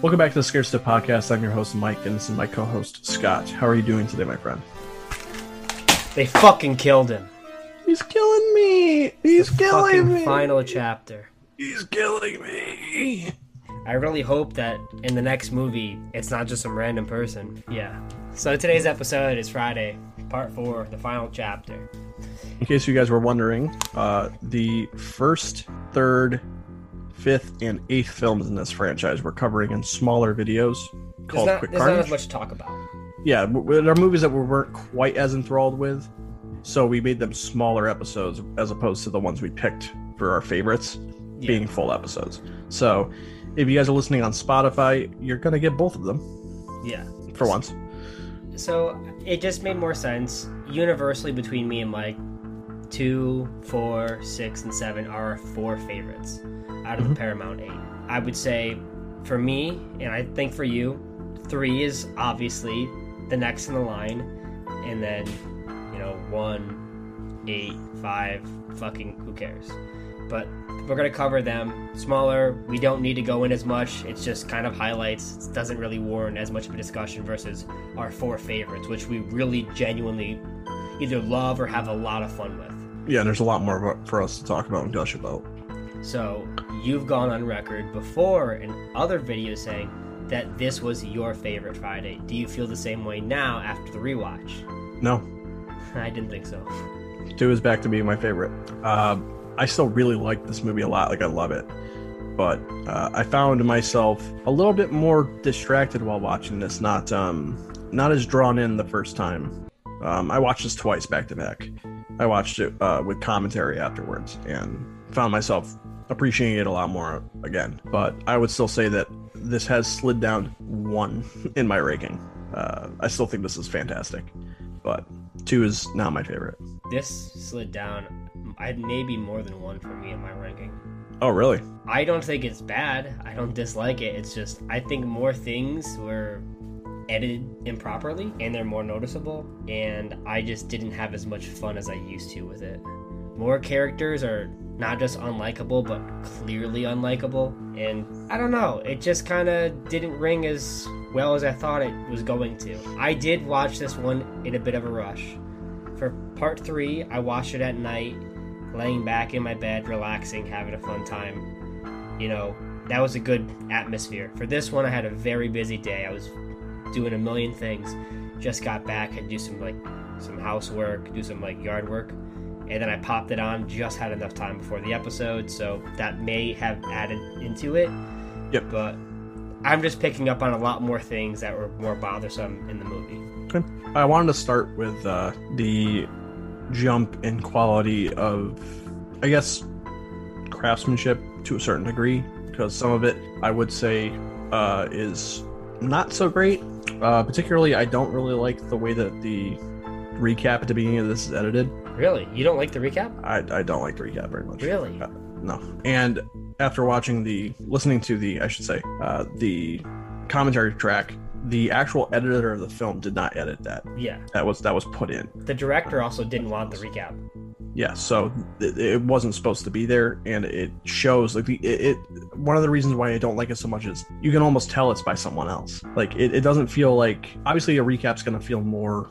Welcome back to the Scared Stiff Podcast. I'm your host, Mike, and this is my co host, Scott. How are you doing today, my friend? They fucking killed him. He's killing me! He's killing me! final chapter. He's killing me! I really hope that in the next movie, it's not just some random person. Yeah. So today's episode is Friday, part four, the final chapter. In case you guys were wondering, uh, the first, third, fifth, and eighth films in this franchise we're covering in smaller videos called not, Quick there's not Carnage. as much to talk about. yeah, there are movies that we weren't quite as enthralled with, so we made them smaller episodes as opposed to the ones we picked for our favorites Yeah. being full episodes. So, if you guys are listening on Spotify, you're gonna get both of them Yeah. for once. So it just made more sense. Universally, between me and Mike, two, four, six, and seven are our four favorites out of Mhm. the Paramount eight. I would say for me, and I think for you, three is obviously the next in the line, and then you know one, eight, five, fucking who cares? But we're gonna cover them smaller. We don't need to go in as much. It's just kind of highlights. It doesn't really warrant as much of a discussion versus our four favorites, which we really genuinely either love or have a lot of fun with. Yeah, and there's a lot more for us to talk about and gush about. So you've gone on record before in other videos saying that this was your favorite Friday. Do you feel the same way now after the rewatch? No, I didn't think so. two is back to being my favorite. Uh, I still really like this movie a lot. Like I love it, but uh, I found myself a little bit more distracted while watching this. Not um, not as drawn in the first time. Um, I watched this twice back to back. I watched it uh, with commentary afterwards and found myself appreciating it a lot more again. But I would still say that this has slid down one in my ranking. Uh, I still think this is fantastic, but two is not my favorite. This slid down. I had maybe more than one for me in my ranking. Oh, really? I don't think it's bad. I don't dislike it. It's just I think more things were edited improperly and they're more noticeable and I just didn't have as much fun as I used to with it. More characters are not just unlikable but clearly unlikable and I don't know, it just kind of didn't ring as well as I thought it was going to. I did watch this one in a bit of a rush. For part 3, I watched it at night laying back in my bed, relaxing, having a fun time. You know, that was a good atmosphere. For this one, I had a very busy day. I was doing a million things. Just got back, had to do some like some housework, do some like yard work, and then I popped it on. Just had enough time before the episode, so that may have added into it. Yep. But I'm just picking up on a lot more things that were more bothersome in the movie. I wanted to start with uh, the jump in quality of, I guess, craftsmanship to a certain degree, because some of it I would say uh, is not so great. Uh, particularly, I don't really like the way that the recap at the beginning of this is edited. Really, you don't like the recap? I, I don't like the recap very much. Really? Uh, no. And after watching the, listening to the, I should say, uh, the commentary track, the actual editor of the film did not edit that. Yeah. That was that was put in. The director also didn't want the recap. Yeah, so it, it wasn't supposed to be there, and it shows like the it, it. One of the reasons why I don't like it so much is you can almost tell it's by someone else. Like it, it doesn't feel like obviously a recap's gonna feel more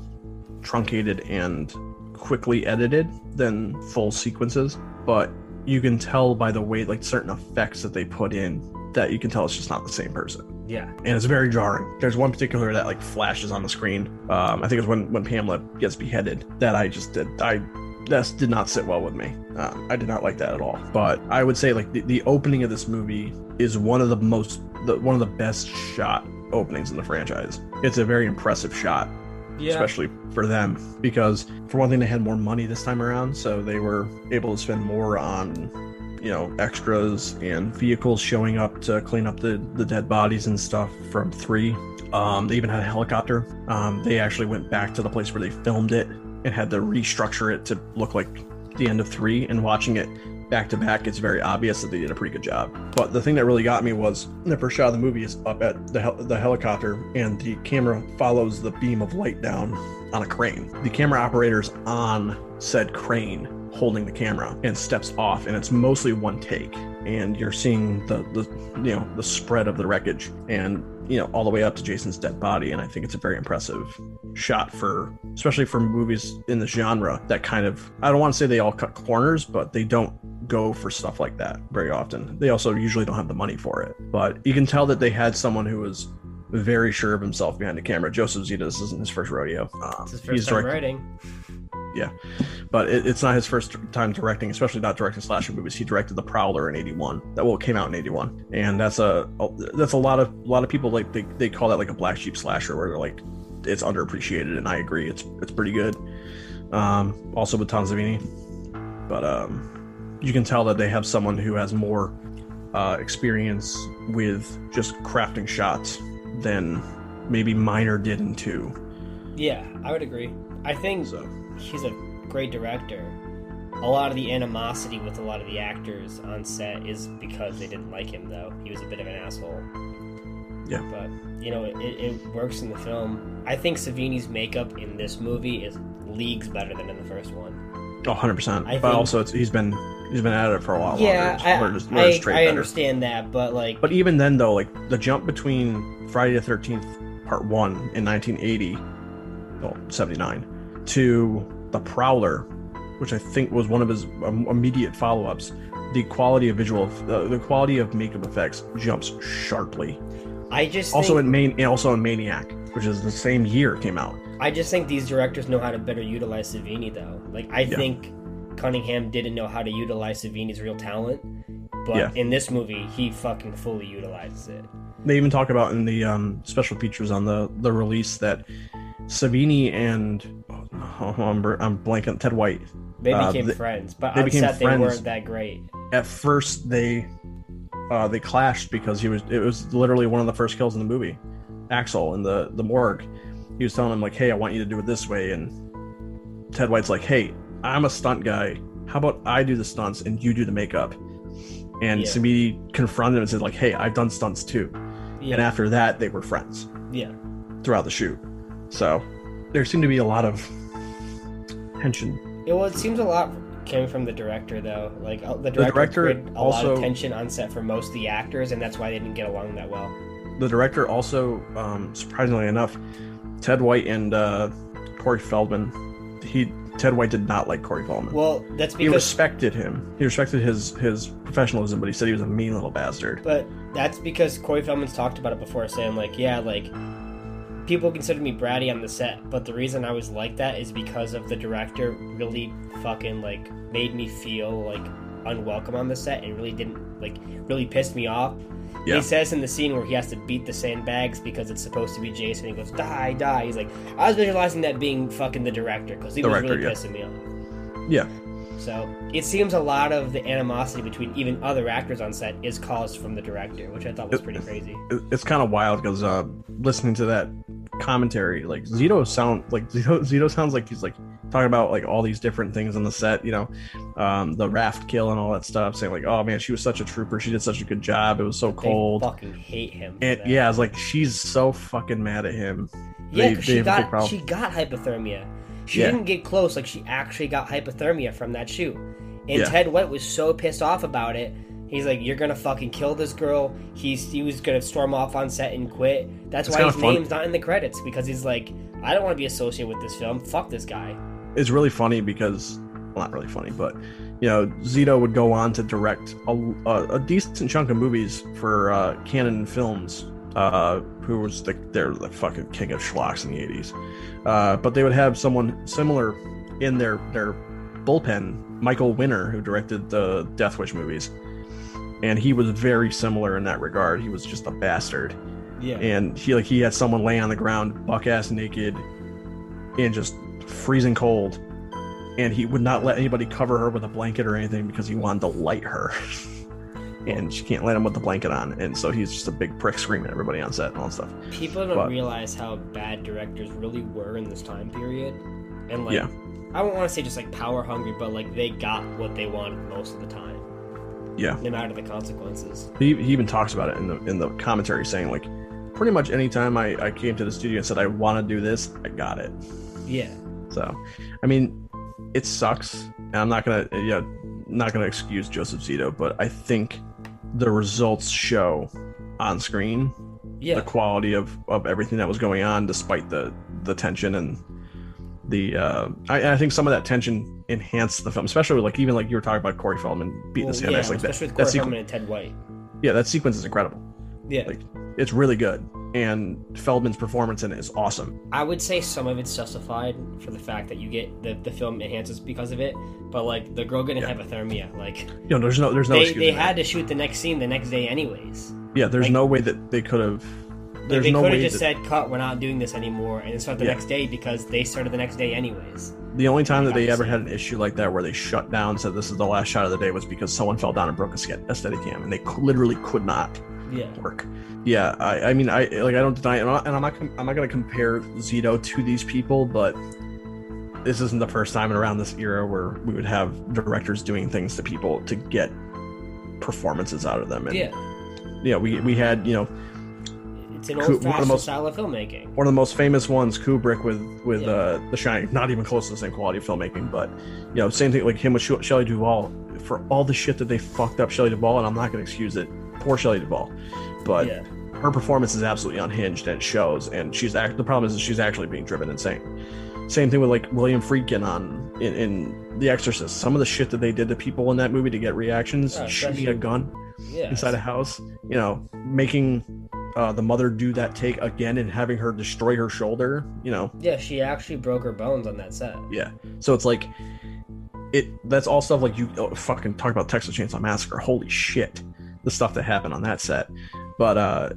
truncated and quickly edited than full sequences, but you can tell by the way like certain effects that they put in that you can tell it's just not the same person Yeah. and it's very jarring. There's one particular that like flashes on the screen. Um, I think it's when when Pamela gets beheaded that I just did I that did not sit well with me. Um, I did not like that at all. But I would say like the, the opening of this movie is one of the most the, one of the best shot openings in the franchise. It's a very impressive shot Yeah. especially for them because for one thing they had more money this time around so they were able to spend more on you know extras and vehicles showing up to clean up the the dead bodies and stuff from three um, they even had a helicopter um, they actually went back to the place where they filmed it and had to restructure it to look like the end of three and watching it back to back it's very obvious that they did a pretty good job. But the thing that really got me was the first shot of the movie is up at the, hel- the helicopter and the camera follows the beam of light down on a crane. The camera operator's on said crane holding the camera and steps off and it's mostly one take. And you're seeing the the you know the spread of the wreckage. And you know all the way up to Jason's dead body and I think it's a very impressive shot for especially for movies in the genre that kind of I don't want to say they all cut corners but they don't go for stuff like that very often. They also usually don't have the money for it. But you can tell that they had someone who was very sure of himself behind the camera. Joseph Zito, this isn't his first rodeo. Um, it's his first time direct- writing. Yeah, but it, it's not his first time directing, especially not directing slasher movies. He directed The Prowler in '81. That well came out in '81, and that's a, a, that's a lot of a lot of people like they, they call that like a black sheep slasher, where they're like it's underappreciated, and I agree, it's it's pretty good. Um, also with Tom Savini, but um, you can tell that they have someone who has more uh, experience with just crafting shots than maybe Miner did in two. Yeah, I would agree. I think so. he's a great director. A lot of the animosity with a lot of the actors on set is because they didn't like him, though. He was a bit of an asshole. Yeah. But, you know, it, it works in the film. I think Savini's makeup in this movie is leagues better than in the first one. Oh, 100%. I but think, also, he's been he's been at it for a while yeah, I, we're just, we're just I, I understand that, but like... But even then, though, like, the jump between Friday the 13th Part 1 in 1980, well, 79, to The Prowler, which I think was one of his um, immediate follow-ups, the quality of visual, uh, the quality of makeup effects jumps sharply. I just also think, in main, also in Maniac, which is the same year came out. I just think these directors know how to better utilize Savini, though. Like I yeah. think Cunningham didn't know how to utilize Savini's real talent, but yeah. in this movie, he fucking fully utilizes it. They even talk about in the um, special features on the the release that Savini and oh, I'm, I'm blanking Ted White. They uh, became uh, friends, but they became set friends. they weren't that great. At first, they uh, they clashed because he was it was literally one of the first kills in the movie. Axel in the the morgue, he was telling him like, "Hey, I want you to do it this way," and Ted White's like, "Hey, I'm a stunt guy. How about I do the stunts and you do the makeup?" And yeah. Savini confronted him and said like, "Hey, I've done stunts too." Yeah. And after that, they were friends. Yeah. Throughout the shoot, so there seemed to be a lot of tension. Yeah, well, it seems a lot came from the director though. Like uh, the director, the director a also, lot of tension on set for most of the actors, and that's why they didn't get along that well. The director also, um, surprisingly enough, Ted White and uh, Corey Feldman. He Ted White did not like Corey Feldman. Well, that's because he respected him. He respected his his professionalism, but he said he was a mean little bastard. But that's because Corey Feldman's talked about it before, saying like, yeah, like people consider me bratty on the set, but the reason I was like that is because of the director really fucking like made me feel like unwelcome on the set and really didn't like really pissed me off. Yeah. He says in the scene where he has to beat the sandbags because it's supposed to be Jason. He goes, "Die, die." He's like, I was visualizing that being fucking the director because he director, was really yeah. pissing me off. Yeah. So it seems a lot of the animosity between even other actors on set is caused from the director, which I thought was pretty crazy. It's kind of wild because uh, listening to that commentary, like Zito sound like Zito, Zito sounds like he's like talking about like all these different things on the set, you know, um, the raft kill and all that stuff, saying like, "Oh man, she was such a trooper. She did such a good job. It was so cold." They fucking hate him. And yeah, I was like, she's so fucking mad at him. Yeah, they, she got she got hypothermia. She yeah. didn't get close. Like she actually got hypothermia from that shoot. And yeah. Ted White was so pissed off about it. He's like, "You're gonna fucking kill this girl." He's he was gonna storm off on set and quit. That's why his fun. name's not in the credits because he's like, "I don't want to be associated with this film. Fuck this guy." It's really funny because, well, not really funny, but you know, Zito would go on to direct a, a, a decent chunk of movies for uh, Cannon Films, uh, who was the they're the fucking king of schlocks in the '80s. Uh, but they would have someone similar in their their bullpen Michael Winner, who directed the Death Wish movies, and he was very similar in that regard. He was just a bastard. Yeah. And he like he had someone laying on the ground, buck ass naked, and just freezing cold, and he would not let anybody cover her with a blanket or anything because he wanted to light her. and she can't let him with the blanket on, and so he's just a big prick screaming at everybody on set and all that stuff. People don't but, realize how bad directors really were in this time period, and like yeah. I don't want to say just like power hungry, but like they got what they wanted most of the time. Yeah. No matter the consequences. He, he even talks about it in the in the commentary, saying like, pretty much anytime I I came to the studio and said I want to do this, I got it. Yeah. So, I mean, it sucks, and I'm not gonna yeah not gonna excuse Joseph Zito, but I think the results show on screen Yeah. the quality of of everything that was going on despite the the tension and the uh I, I think some of that tension enhanced the film especially like even like you were talking about Corey Feldman beating Well, the yeah, Sandbags like that, especially with that sequ- Feldman and Ted White. yeah that sequence is incredible Yeah. like- it's really good and Feldman's performance in it is awesome I would say some of it's justified for the fact that you get the, the film enhances because of it, but like the girl getting Yeah. hypothermia, like you know there's no there's no they, they had to shoot the next scene the next day anyways. yeah there's like- no way that they could have there's they no could way have just that, said, "Cut, we're not doing this anymore," and then start the Yeah. next day because they started the next day anyways. the only time that they ever had an issue like that where they shut down said this is the last shot of the day was because someone fell down and broke a ske- a steady cam and they literally could not Yeah. work. Yeah, I, I mean, I like I don't deny, it, and I'm not, and I'm not, com- I'm not going to compare Zito to these people, but this isn't the first time around this era where we would have directors doing things to people to get performances out of them. And, Yeah. you know, we we had you know It's an one of old the fashioned most- style of filmmaking. one of the most famous ones, Kubrick with with Yeah. uh, The Shining. Not even close to the same quality of filmmaking, but you know, same thing like him with Shelley Duvall for all the shit that they fucked up Shelley Duvall, and I'm not going to excuse it. Poor Shelley Duvall, but yeah. her performance is absolutely unhinged and it shows and she's act the problem is she's actually being driven insane same thing with like william friedkin on in, in the exorcist some of the shit that they did to people in that movie to get reactions Yeah, shooting a gun Yeah. inside a house you know making uh, the mother do that take again and having her destroy her shoulder you know Yeah, she actually broke her bones on that set. yeah so it's like it that's all stuff like you oh, fucking talk about texas chainsaw massacre holy shit the stuff that happened on that set. But uh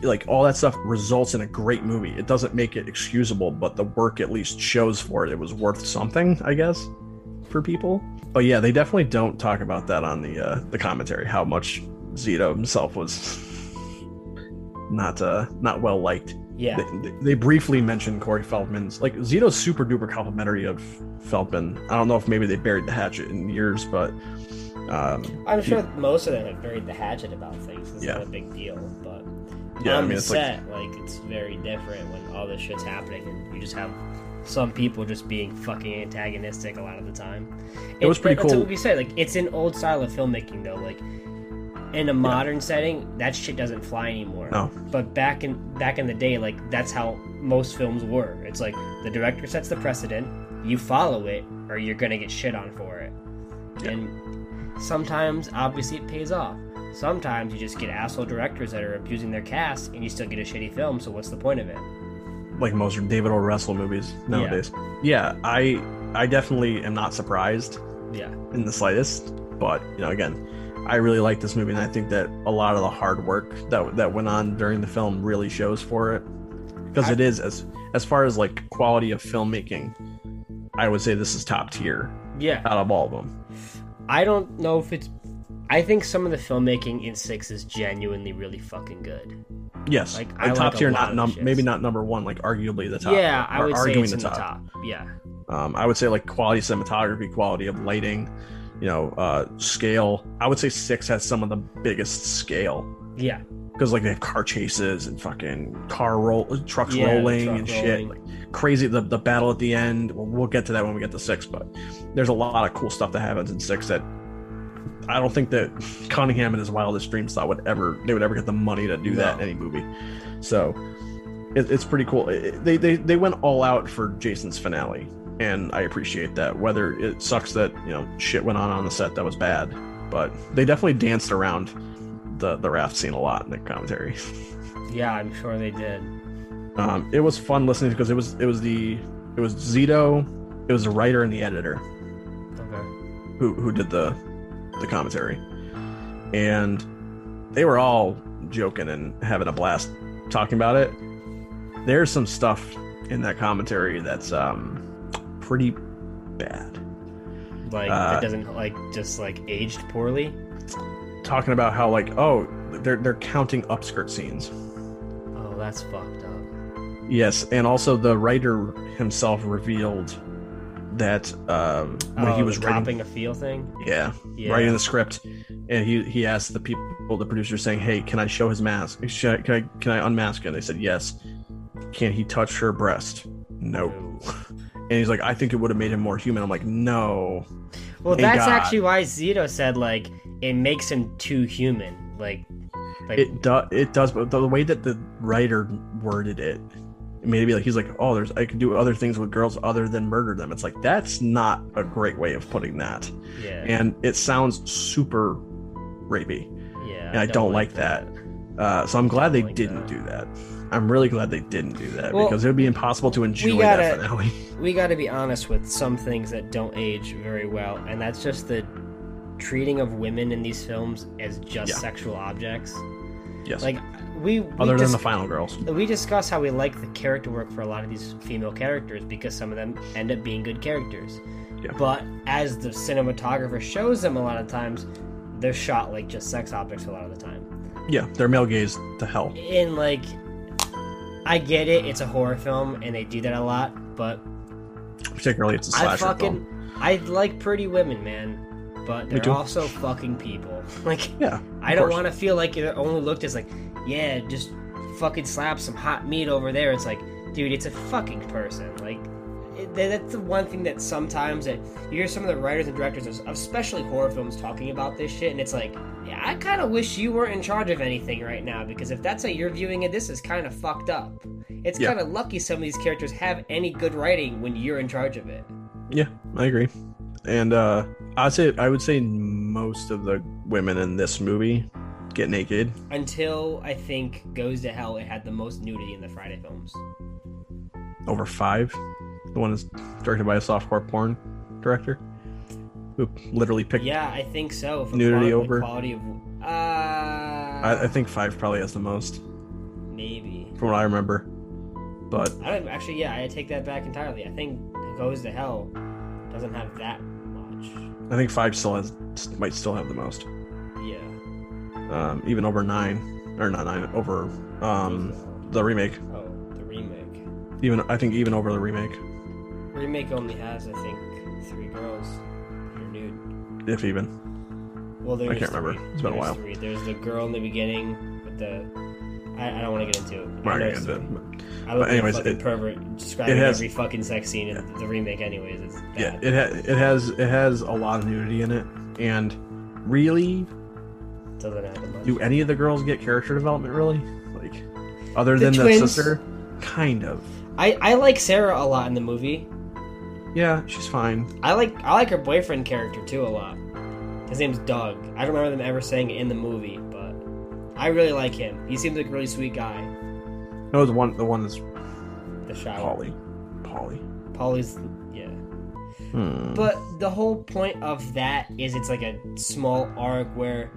like all that stuff results in a great movie. It doesn't make it excusable but the work at least shows for it. It was worth something i guess for people. But yeah they definitely don't talk about that on the uh the commentary how much zito himself was not uh not well liked. Yeah. they, they briefly mentioned Corey Feldman's like Zito's super duper complimentary of Feldman. I don't know if maybe they buried the hatchet in years, but um, I'm sure most of them have buried the hatchet about things. It's Yeah. not a big deal, but yeah, I on mean the it's like set, like... it's very different when all this shit's happening, and you just have some people just being fucking antagonistic a lot of the time. It was pretty that's cool. What we said, like it's an old style of filmmaking, though. Like in a modern setting, that shit doesn't fly anymore. No. But back in back in the day, like that's how most films were. It's like the director sets the precedent, you follow it, or you're gonna get shit on for it. Yeah. And sometimes, obviously, it pays off. Sometimes you just get asshole directors that are abusing their cast, and you still get a shitty film. So what's the point of it? like most David O. Russell movies nowadays. Yeah. I I definitely am not surprised Yeah. in the slightest, but you know, again, I really like this movie, and I think that a lot of the hard work that that went on during the film really shows for it because I- it is as as far as like quality of filmmaking. I would say this is top tier Yeah. out of all of them. I don't know if it's. I think some of the filmmaking in Six is genuinely really fucking good. Yes, Like, I top like tier, not num- maybe not number one, like arguably the top. yeah, I would say it's in the top. Yeah. Um, I would say like quality cinematography, quality of lighting, you know, uh, scale. I would say six has some of the biggest scale Yeah. Because like they have car chases and fucking car roll uh, trucks Yeah, rolling truck and rolling. shit. Like crazy. The the battle at the end. Well, we'll get to that when we get to six, but there's a lot of cool stuff that happens in six that. I don't think that Cunningham and his wildest dreams thought would ever they would ever get the money to do that in any movie. So it, it's pretty cool. It- they, they they went all out for Jason's finale, and I appreciate that. Whether it sucks that you know shit went on on the set that was bad, but they definitely danced around the the raft scene a lot in the commentary. Yeah, I'm sure they did. Um, it was fun listening because it was it was the it was Zito, it was the writer and the editor Okay. who who did the the commentary, and they were all joking and having a blast talking about it. There's some stuff in that commentary that's um pretty bad. Like Uh, it doesn't like just like aged poorly. Talking about how like oh they're they're counting upskirt scenes. Oh, that's fucked up. Yes, and also the writer himself revealed that um, when oh, he was writing, a feel thing. yeah, Yeah. writing the script, and he he asked the people, the producers, saying, "Hey, can I show his mask? Should I, can I can I unmask it?" And they said, "Yes." Can he touch her breast? No. And he's like, "I think it would have made him more human." I'm like, "No." Well, that's God. actually why Zito said like it makes him too human. Like, like It does. It does, but the way that the writer worded it, it made it be like he's like, oh, there's I can do other things with girls other than murder them. It's like that's not a great way of putting that, yeah, and it sounds super rapey, yeah. and I don't like that. Uh, so I'm glad they like didn't that. do that. I'm really glad they didn't do that Well, because it would be impossible to enjoy gotta- that finale. we got to be honest with some things that don't age very well, and that's just the treating of women in these films as just Yeah. sexual objects. yes, Like we, we other than the final girls. we discuss how we like the character work for a lot of these female characters because some of them end up being good characters. Yeah. But as the cinematographer shows them a lot of times, they're shot like just sex objects a lot of the time. Yeah, they're male gaze to hell. And like, I get it, it's a horror film and they do that a lot, but Particularly, it's a slasher fucking film. I like pretty women, man. But they're also fucking people. Like Yeah, I don't want to feel like they're only looked as like, yeah, just fucking slap some hot meat over there. It's like, dude, it's a fucking person. Like, it, that's the one thing that sometimes that you hear some of the writers and directors, of especially horror films, talking about this shit, and it's like, yeah, I kind of wish you weren't in charge of anything right now because if that's how you're viewing it, this is kind of fucked up. It's Yeah. kind of lucky some of these characters have any good writing when you're in charge of it. Yeah, I agree. And uh I'd say I would say most of the women in this movie get naked. Until I think Goes to Hell, it had the most nudity in the Friday films. Over five. The one is directed by a softcore porn director. Who literally picked Yeah, I think so. For Nudity quality, over- quality of. Uh, I, I think five probably has the most, maybe. from what I remember. But I don't actually. Yeah, I take that back entirely. I think Goes to Hell doesn't have that. I think five still has might still have the most. Yeah. Um, even over nine. Or not nine, over um the remake. Oh, the remake. Even I think even over the remake. Remake only has, I think, three girls. that are nude. If even. Well, there's I can't remember. three. It's been a while. Three. There's the girl in the beginning with the. I, I don't want to get into it. We're not gonna get into it. I look But anyways, like a fucking it- pervert describing it has- every fucking sex scene in the remake. Anyways, it's bad. Yeah, it ha- it has it has a lot of nudity in it, and really, doesn't happen much. do any of the girls get character development? Really, like other The than the sister? Kind of. I, I like Sarah a lot in the movie. Yeah, she's fine. I like I like her boyfriend character too a lot. His name's Doug. I don't remember them ever saying it in the movie, but I really like him. He seems like a really sweet guy. No, the one the one is The shower. Polly. Polly. Polly's yeah. Hmm. But the whole point of that is it's like a small arc where,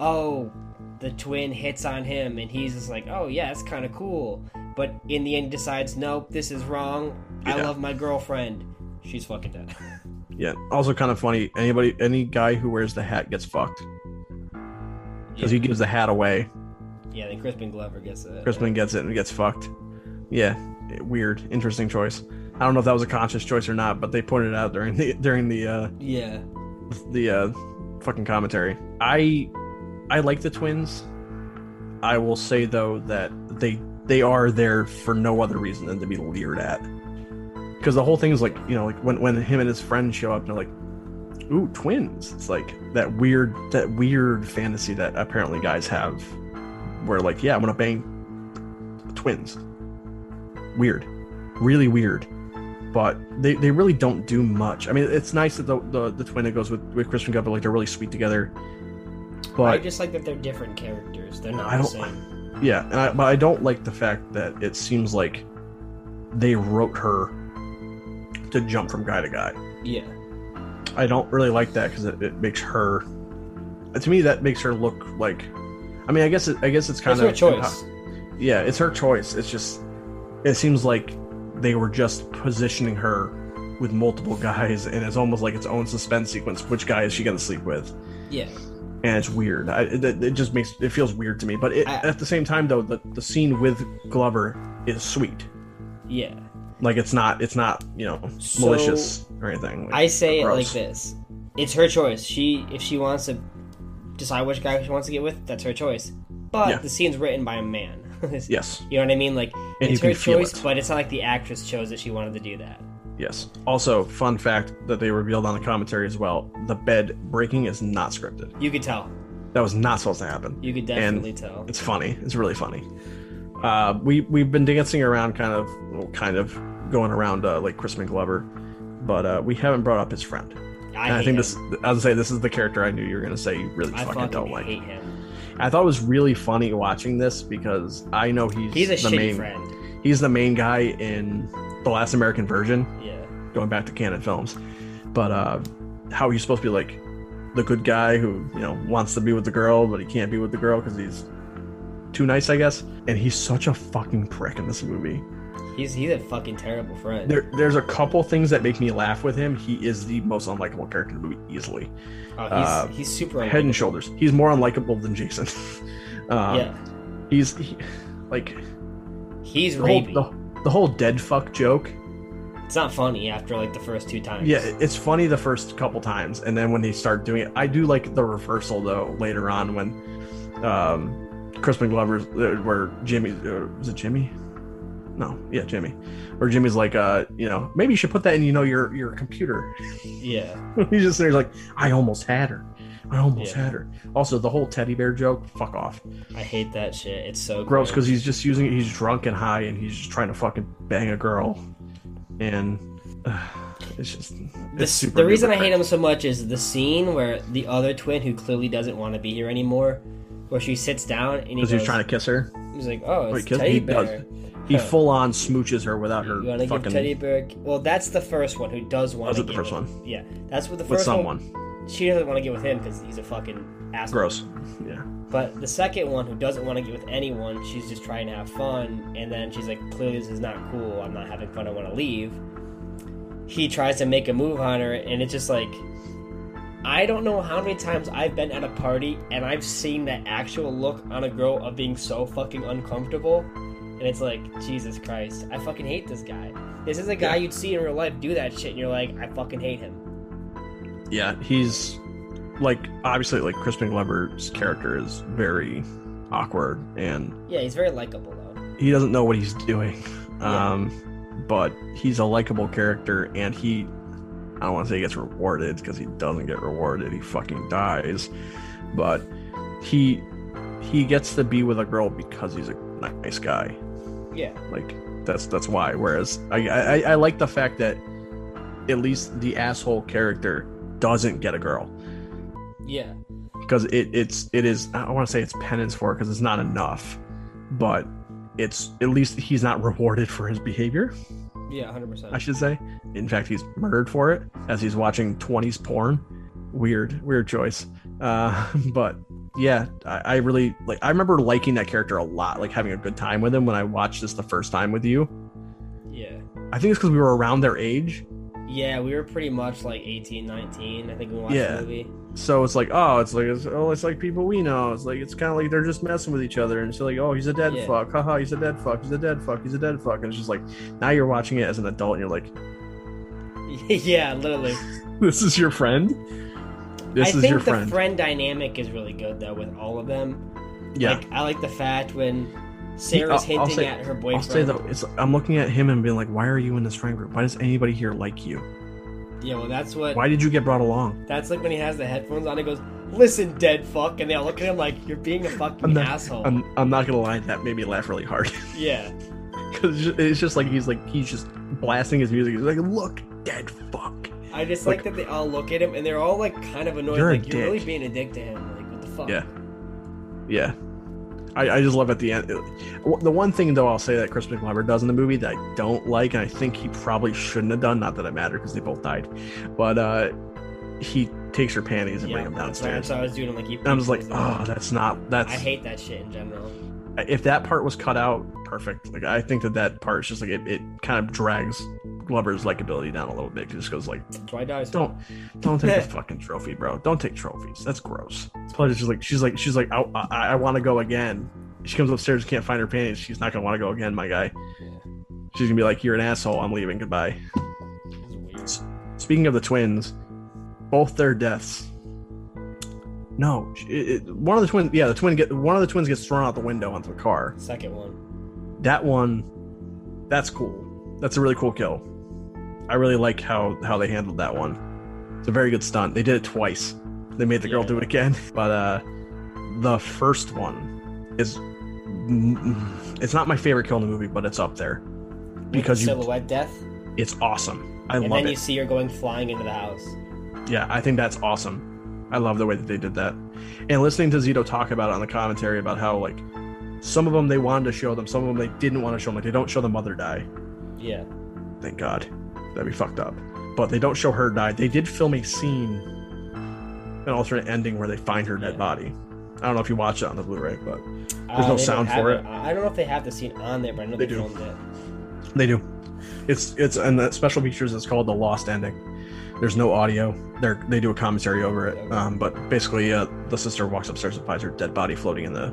oh, the twin hits on him and he's just like, oh yeah, it's kind of cool. But in the end, he decides, nope, this is wrong. I love my girlfriend. She's fucking dead. yeah. Also, kind of funny. Anybody, any guy who wears the hat gets fucked because he gives the hat away. Yeah, then Crispin Glover gets it. Crispin gets it and gets fucked. Yeah, weird, interesting choice. I don't know if that was a conscious choice or not, but they pointed it out during the during the uh, Yeah. the uh, fucking commentary. I I like the twins. I will say though that they they are there for no other reason than to be leered at. Because the whole thing is like you know like when when him and his friend show up and they're like, ooh twins. It's like that weird that weird fantasy that apparently guys have, where like yeah I'm gonna bang twins. Weird, really weird but they, they really don't do much. I mean, it's nice that the the, the twin that goes with with Crispin Glover, like they're really sweet together. But I just like that they're different characters. They're not I the same. yeah, and I, but I don't like the fact that it seems like they wrote her to jump from guy to guy. Yeah. I don't really like that because it, it makes her. To me, that makes her look like. I mean, I guess it, I guess it's kind It's her of choice. Yeah, it's her choice. It's just, it seems like they were just positioning her with multiple guys, and it's almost like its own suspense sequence. Which guy is she gonna sleep with? Yeah. And it's weird. I, it, it just makes it feels weird to me. But it, I- at the same time, though, the the scene with Glover is sweet. Yeah. Like it's not it's not you know So- malicious or anything. Like, I say it like this: it's her choice. She, if she wants to decide which guy she wants to get with, that's her choice. But Yeah. the scene's written by a man. Yes, You know what I mean? Like And it's her choice, it. but it's not like the actress chose that she wanted to do that. yes. Also, fun fact that they revealed on the commentary as well: the bed breaking is not scripted. You could tell. That was not supposed to happen. You could definitely tell. It's funny. It's really funny. Uh, we we've been dancing around, kind of, well, kind of going around uh, like Crispin Glover, but uh, we haven't brought up his friend. I, I, think him. this, I was say, this is the character I knew you were gonna say you really I fucking, fucking don't like. him. I thought it was really funny watching this because I know he's He's a the main. friend. He's the main guy in the Last American Virgin. Yeah. going back to Cannon films. But uh, how he's supposed to be like the good guy who you know wants to be with the girl, but he can't be with the girl because he's too nice, I guess. And he's such a fucking prick in this movie. He's he's a fucking terrible friend. There, there's a couple things that make me laugh with him. He is the most unlikable character in the movie easily. Oh, he's uh, he's super Head and shoulders. He's more unlikable than Jason. um, Yeah. He's he, like He's the whole, the, the whole dead fuck joke. It's not funny after like the first two times. Yeah, it's funny the first couple times, and then when they start doing it, I do like the reversal though. Later on, when um, Crispin Glover's uh, where Jimmy uh, was it Jimmy? No, yeah, Jimmy. or Jimmy's like, uh, you know, maybe you should put that in, you know, your your computer. Yeah. He's just there, like, I almost had her. I almost Yeah. had her. Also, the whole teddy bear joke, fuck off. I hate that shit. It's so Gross, because he's just using it. He's drunk and high, and he's just trying to fucking bang a girl, and uh, it's just The, it's super. the reason I hate him so much is the scene where the other twin, who clearly doesn't want to be here anymore, where she sits down and he goes, he's trying to kiss her. he's like, "Oh, Wait, teddy he bear." does. He full on smooches her without her You want to give teddy bear? Well, that's the first one who does want Was to. it the first one? Yeah, that's what the first with someone. one. She doesn't want to get with him because he's a fucking asshole. Gross. Yeah. But the second one, who doesn't want to get with anyone, she's just trying to have fun, and then she's like, "Clearly, this is not cool. I'm not having fun. I want to leave." He tries to make a move on her, and it's just like, I don't know how many times I've been at a party and I've seen that actual look on a girl of being so fucking uncomfortable, and it's like, Jesus Christ, I fucking hate this guy. This is a guy Yeah. you'd see in real life do that shit, and you're like, I fucking hate him. Yeah, he's like obviously like Crispin Glover's character is very awkward and Yeah, he's very likable though. he doesn't know what he's doing. Yeah. Um but he's a likable character and he I don't want to say he gets rewarded because he doesn't get rewarded. He fucking dies. But he he gets to be with a girl because he's a nice guy. Yeah, Like that's that's why. Whereas I I, I like the fact that at least the asshole character doesn't get a girl yeah, because it it's it is I want to say it's penance for it because it's not enough, but it's at least he's not rewarded for his behavior. yeah, hundred percent. I should say. In fact, he's murdered for it as he's watching 20s porn. Weird, weird choice. Uh, but yeah, I, I really like. I remember liking that character a lot, like having a good time with him when I watched this the first time with you. Yeah. I think it's because we were around their age, Yeah, we were pretty much like 18, 19. I think we watched Yeah. the movie. so it's like, oh, it's like, it's, oh, it's like people we know. It's like it's kind of like they're just messing with each other, and it's like, oh, he's a dead Yeah. fuck, haha, he's a dead fuck, he's a dead fuck, he's a dead fuck, and it's just like now you're watching it as an adult, and you're like, yeah, literally. this is your friend. This I is think your the friend. friend dynamic is really good though with all of them. yeah. Like I like the fact when Sarah's I'll- I'll hinting say- at her boyfriend. I'll say though, it's I'm looking at him and being like, why are you in this friend group? Why does anybody here like you? Yeah, well that's what Why did you get brought along? that's like when he has the headphones on. He goes, "Listen, dead fuck," and they all look at him like you're being a fucking I'm not- asshole. I'm, I'm not gonna lie, that made me laugh really hard yeah, because it's just like he's like he's just blasting his music. He's like, look, dead fuck. I just like, Like- that they all look at him and they're all like kind of annoyed. You're like you're really being a dick to him. Like what the fuck? Yeah. Yeah. I, I just love at the end. The one thing though I'll say that Chris Glover does in the movie that I don't like, and I think he probably shouldn't have done. Not that it mattered because they both died, but uh, he takes her panties and Yeah, brings them downstairs. what I was doing. I'm like, you And I was like, oh, that's not that's I hate that shit in general. if that part was cut out, perfect. Like I think that that part is just like it, it kind of drags Glover's likability down a little bit. It just goes like, why I died. don't, don't take the fucking trophy, bro. Don't take trophies. That's gross. Plus, just like she's like she's like I, I, I want to go again. She comes upstairs, can't find her panties. She's not gonna want to go again, my guy. She's gonna be like, "You're an asshole. I'm leaving. Goodbye." Speaking of the twins, both their deaths. No, it, it, one of the twins. Yeah, the twin get one of the twins gets thrown out the window onto the car. Second one. that one that's cool that's a really cool kill i really like how how they handled that one it's a very good stunt they did it twice they made the girl Yeah. do it again but uh the first one is it's not my favorite kill in the movie, but it's up there because you silhouette death, it's awesome. I and love then it. you see her going flying into the house. Yeah, I think that's awesome. I love the way that they did that. And listening to Zito talk about it on the commentary about how like some of them they wanted to show them, some of them they didn't want to show them. Like they don't show the mother die. Yeah, Thank God, that'd be fucked up. But they don't show her die. They did film a scene, an alternate ending where they find her dead Yeah. body. I don't know if you watched it on the Blu-ray, but Uh, no sound for it. I don't know if they have the scene on there, but I know they, They do. filmed it. They do. It's it's and the special features is called the Lost Ending. There's no audio. They they do a commentary over it. Um, but basically, uh, the sister walks upstairs and finds her dead body floating in the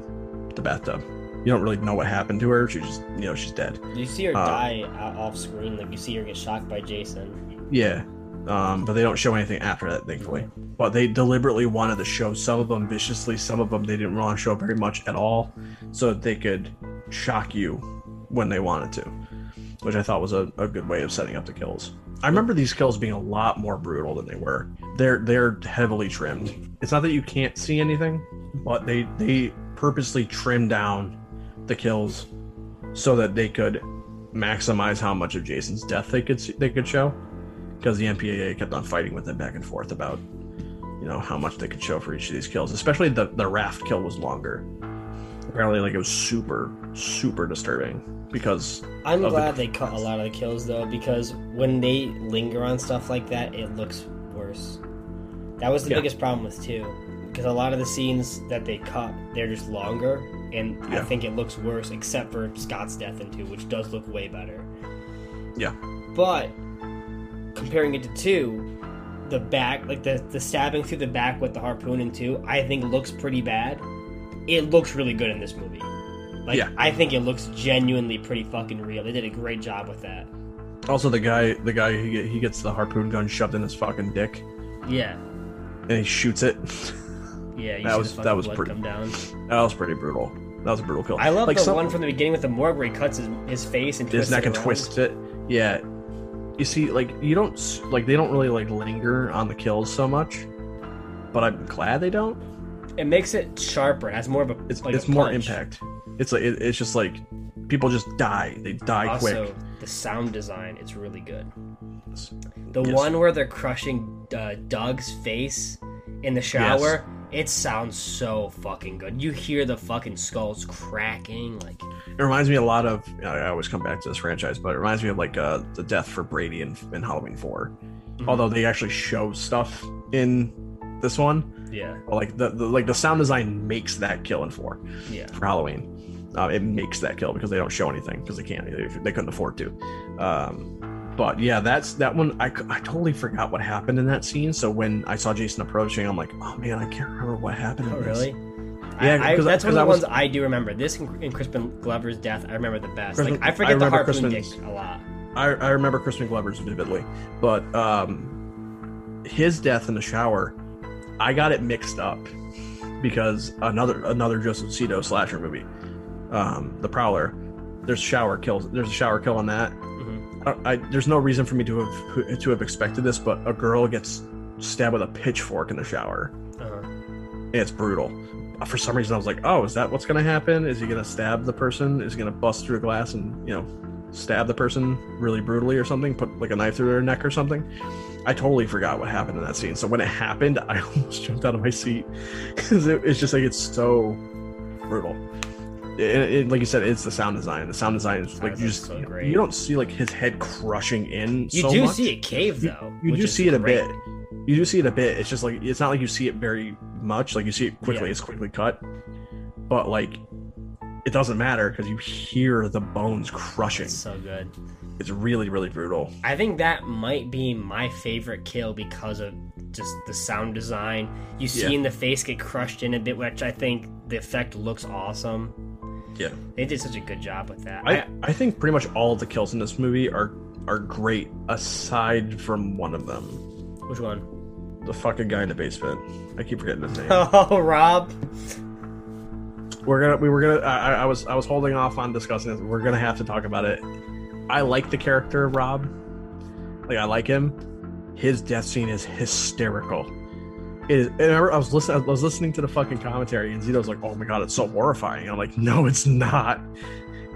the bathtub. You don't really know what happened to her. She just you know she's dead. You see her Uh, die off screen, like you see her get shocked by Jason. Yeah. Um, but they don't show anything after that, thankfully. But they deliberately wanted to show some of them viciously, some of them they didn't want to show very much at all, so that they could shock you when they wanted to, which I thought was a, a good way of setting up the kills. I remember these kills being a lot more brutal than they were. They're they're heavily trimmed. It's not that you can't see anything, but they they purposely trim down the kills so that they could maximize how much of Jason's death they could they could show because the MPAA kept on fighting with them back and forth about you know how much they could show for each of these kills. Especially the the raft kill was longer. Apparently, like it was super super disturbing because I'm Of the- glad they cut a lot of the kills though, because when they linger on stuff like that, it looks worse. That was the Yeah. biggest problem with two, because a lot of the scenes that they cut, they're just longer, and I think it looks worse, except for Scott's death in two, which does look way better. Yeah. But comparing it to two, the back, like the the stabbing through the back with the harpoon in two, I think looks pretty bad. It looks really good in this movie. Like Yeah. I think it looks genuinely pretty fucking real. They did a great job with that. also the guy the guy he, he gets the harpoon gun shoved in his fucking dick Yeah, and he shoots it. yeah. You That was- that was pretty- down. that was pretty brutal. That was a brutal kill. I love like the some- one from the beginning with the morgue where he cuts his, his face and his neck and twists it. Yeah, you see, like you don't s- like they don't really like linger on the kills so much, but I'm glad they don't. It makes it sharper. It has more of a It's like it's a more impact. It's like it, it's just like people just die. They die Also, quick. the sound design is really good. The Yes. one where they're crushing uh, Doug's face in the shower, it sounds so fucking good. You hear the fucking skulls cracking, like It reminds me a lot of. I always come back to this franchise, but it reminds me of like uh, the death for Brady in, in Halloween 4 Mhm. Although they actually show stuff in this one, yeah, but like the, the like the sound design makes that kill in four. yeah. for Halloween. Uh, it makes that kill because they don't show anything because they can't. They, they couldn't afford to. Um, but yeah, that's that one. I, I totally forgot what happened in that scene. So when I saw Jason approaching, I'm like, oh man, I can't remember what happened. in Oh, this." really? Yeah, I, I, I- that's one of I the was- ones I do remember. This and, Crispin Glover's death, I remember the best. Crispin- like I I forget the remember harpoon dick a lot. I, I remember Crispin Glover's vividly, but um, his death in the shower, I got it mixed up because another another Joseph Zito slasher movie, um, The Prowler. There's shower kills. There's a shower kill on that. I, there's no reason for me to have to have expected this, but a girl gets stabbed with a pitchfork in the shower, Uh-huh. it's brutal. For some reason, I was like, "Oh, is that what's going to happen? Is he going to stab the person? Is he going to bust through a glass and you know stab the person really brutally or something? Put like a knife through their neck or something?" I totally forgot what happened in that scene. So when it happened, I almost jumped out of my seat because it, it's just like it's so brutal. It, it- like you said, it's the sound design. The sound design is like you just so you, great. you don't see like his head crushing in. You so do much. see a cave though. You which do see it a bit. You do see it a bit. It's just like it's not like you see it very much. Like you see it quickly. Yeah. It's quickly cut, but like it doesn't matter because you hear the bones crushing. It's so good. It's really really brutal. I think that might be my favorite kill because of just the sound design. You see Yeah. in the face get crushed in a bit, which I think the effect looks awesome. Yeah. They did such a good job with that. I, I think pretty much all the kills in this movie are are great aside from one of them. which one? The fucking guy in the basement. I keep forgetting his name. Oh, Rob. we're gonna we were gonna I, I was I was holding off on discussing this. We're gonna have to talk about it. I like the character of Rob. Like I like him. His death scene is hysterical. It is, and I remember I was listening. I was listening to the fucking commentary, and Zito's like, "Oh my god, it's so horrifying." I'm like, "No, it's not,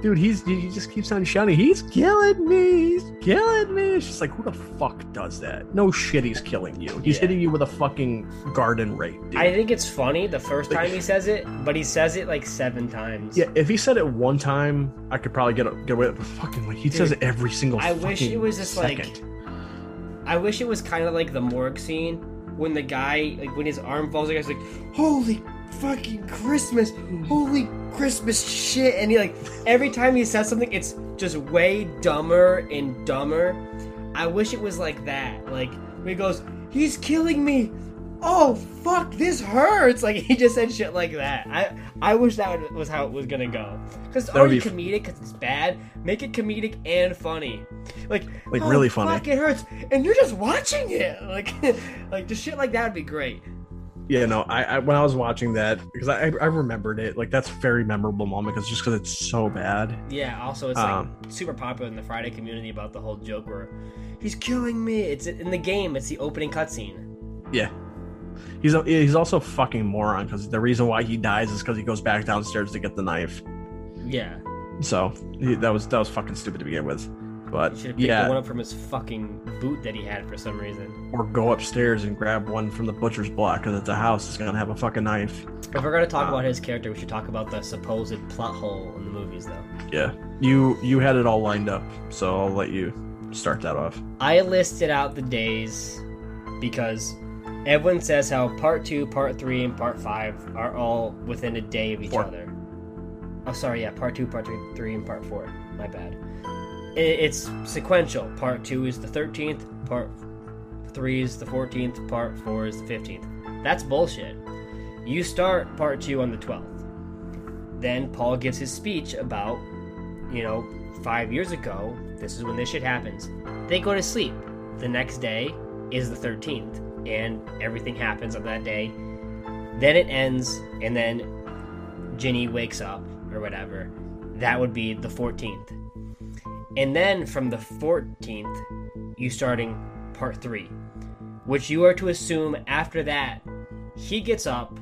dude. He's he just keeps on shouting, he's killing me, he's killing me." It's just like, who the fuck does that? No shit, he's killing you. He's Yeah. hitting you with a fucking garden rake, dude. I think it's funny the first time he says it, but he says it like seven times. yeah, if he said it one time, I could probably get get away. But fucking, like he says it every single. I wish it was just like- I wish it was kind of like the morgue scene when the guy, like when his arm falls, the guy's like, "Holy fucking Christmas! Holy Christmas shit!" And he like every time he says something, it's just way dumber and dumber. I wish it was like that. Like he goes, "He's killing me." Oh fuck! This hurts. Like he just said shit like that. I I wish that was how it was gonna go. Because it's already be- comedic because it's bad. Make it comedic and funny. Like Like, "Oh, really funny." Fuck, it hurts, and you're just watching it. Like like the shit like that would be great. Yeah, no, I, I when I was watching that because I I remembered it like that's a very memorable moment because just because it's so bad. Yeah. Also, it's Um, like super popular in the Friday community about the whole joke where he's killing me. It's in the game. It's the opening cutscene. Yeah, he's a, he's also a fucking moron because the reason why he dies is because he goes back downstairs to get the knife. Yeah. So he, that was that was fucking stupid to begin with. But He should have picked yeah, the one up from his fucking boot that he had for some reason. or go upstairs and grab one from the butcher's block because it's a house that's gonna have a fucking knife. If we're gonna talk Um, about his character, we should talk about the supposed plot hole in the movies, though. Yeah, you you had it all lined up, so I'll let you start that off. I listed out the days because everyone says how part two, part three, and part five are all within a day of each Four. other. Oh, sorry, yeah, part two, part three, three, and part four. My bad. It's sequential. Part two is the 13th, part three is the 14th, part four is the 15th. That's bullshit. You start part two on the 12th. Then Paul gives his speech about, you know, five years ago, this is when this shit happens. They go to sleep. The next day is the 13th, and everything happens on that day. Then it ends, and then Ginny wakes up, or whatever. That would be the 14th. And then from the 14th, you starting part three, which you are to assume after that, he gets up,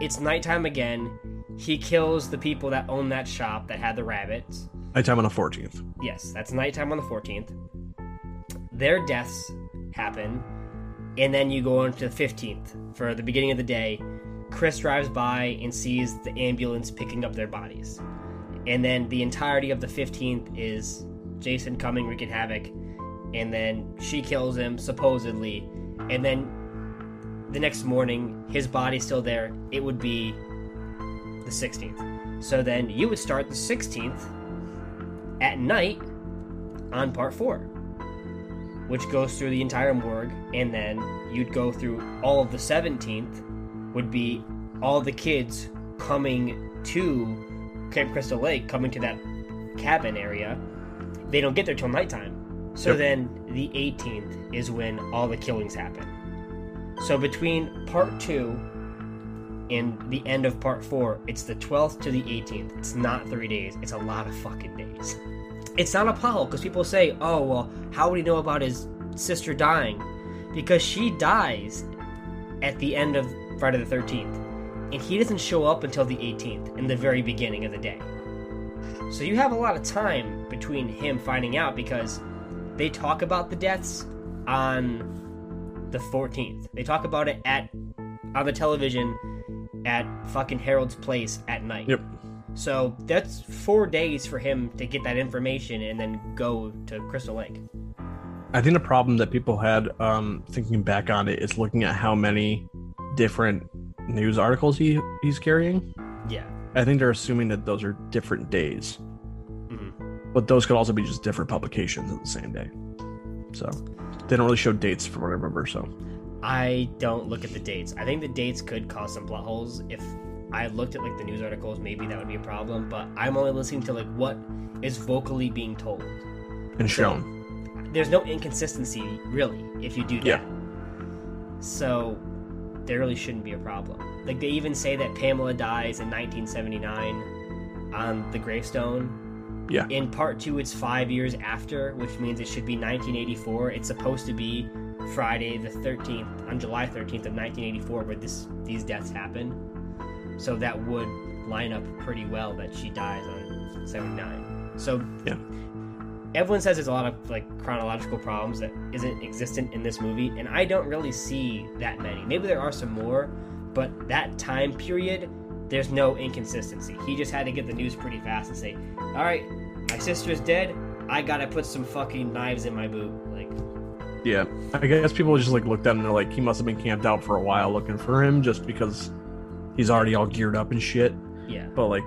it's nighttime again, he kills the people that own that shop that had the rabbits. Nighttime on the fourteenth. Yes, that's nighttime on the 14th. Their deaths happen, and then you go on to the 15th for the beginning of the day. Chris drives by and sees the ambulance picking up their bodies. And then the entirety of the 15th is Jason coming, wreaking havoc, and then she kills him, supposedly. And then the next morning, his body's still there. It would be the 16th. So then you would start the 16th at night on part four, which goes through the entire morgue, and then you'd go through all of the 17th, would be all the kids coming to Camp Crystal Lake, coming to that cabin area. They don't get there till nighttime. So Yep. then the 18th is when all the killings happen. So between part two and the end of part four, it's the 12th to the 18th. It's not three days. It's a lot of fucking days. It's not a hole because people say, oh, well, how would he know about his sister dying? Because she dies at the end of Friday the 13th. And he doesn't show up until the 18th, in the very beginning of the day. So you have a lot of time between him finding out because they talk about the deaths on the 14th. They talk about it at on the television at fucking Harold's place at night. Yep. So that's four days for him to get that information and then go to Crystal Lake. I think the problem that people had um, thinking back on it is looking at how many different news articles he he's carrying. Yeah. I think they're assuming that those are different days, hmm but those could also be just different publications of the same day. So they don't really show dates from what I remember. So I don't look at the dates. I think the dates could cause some plot holes. If I looked at like the news articles, maybe that would be a problem. But I'm only listening to like what is vocally being told. and So- shown. There's no inconsistency really if you do that. Yeah. So there really shouldn't be a problem. Like they even say that Pamela dies in 1979 on the gravestone. Yeah. In part two, it's five years after, which means it should be 1984. It's supposed to be Friday the 13th on July 13th of 1984 where this these deaths happen. So that would line up pretty well that she dies on 79. So Yeah. everyone says there's a lot of like chronological problems that isn't existent in this movie and I don't really see that many. Maybe there are some more, but that time period there's no inconsistency. He just had to get the news pretty fast and say, "All right, my sister's dead. I got to put some fucking knives in my boot." Like Yeah, I guess people just like looked at him and they're like, he must have been camped out for a while looking for him just because he's already all geared up and shit. Yeah, But like,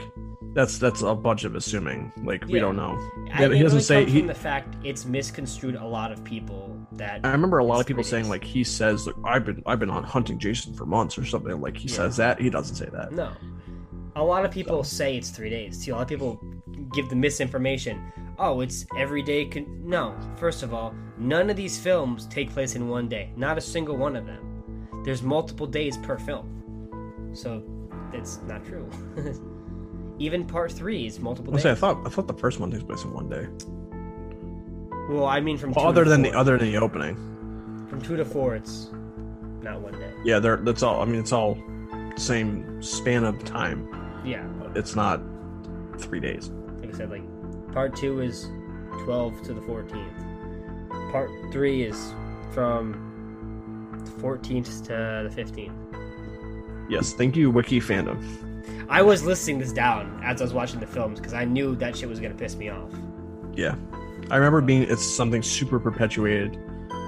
that's that's a bunch of assuming. Like we Yeah. don't know. I- Yeah, he doesn't really say- he- the fact it's misconstrued a lot of people that I remember a lot of people saying like he says like I've been I've been on hunting Jason for months or something. Like he Yeah. says that he doesn't say that. no. A lot of people say it's three days. See, a lot of people give the misinformation. Oh, it's every day. Con-. No, first of all, none of these films take place in one day. Not a single one of them. There's multiple days per film, so that's not true. Even part three is multiple days. say I thought I thought the first one takes place in one day. well, I mean, from two Well, other to than the other than the opening. from two to four, it's not one day. Yeah, they're that's all. I mean, it's all same span of time. Yeah, it's not three days. like I said, like part two is 12 to the 14th. Part three is from the 14th to the 15th. Yes, thank you, Wiki fandom. I was listing this down as I was watching the films because I knew that shit was gonna piss me off. Yeah, I remember being it's something super perpetuated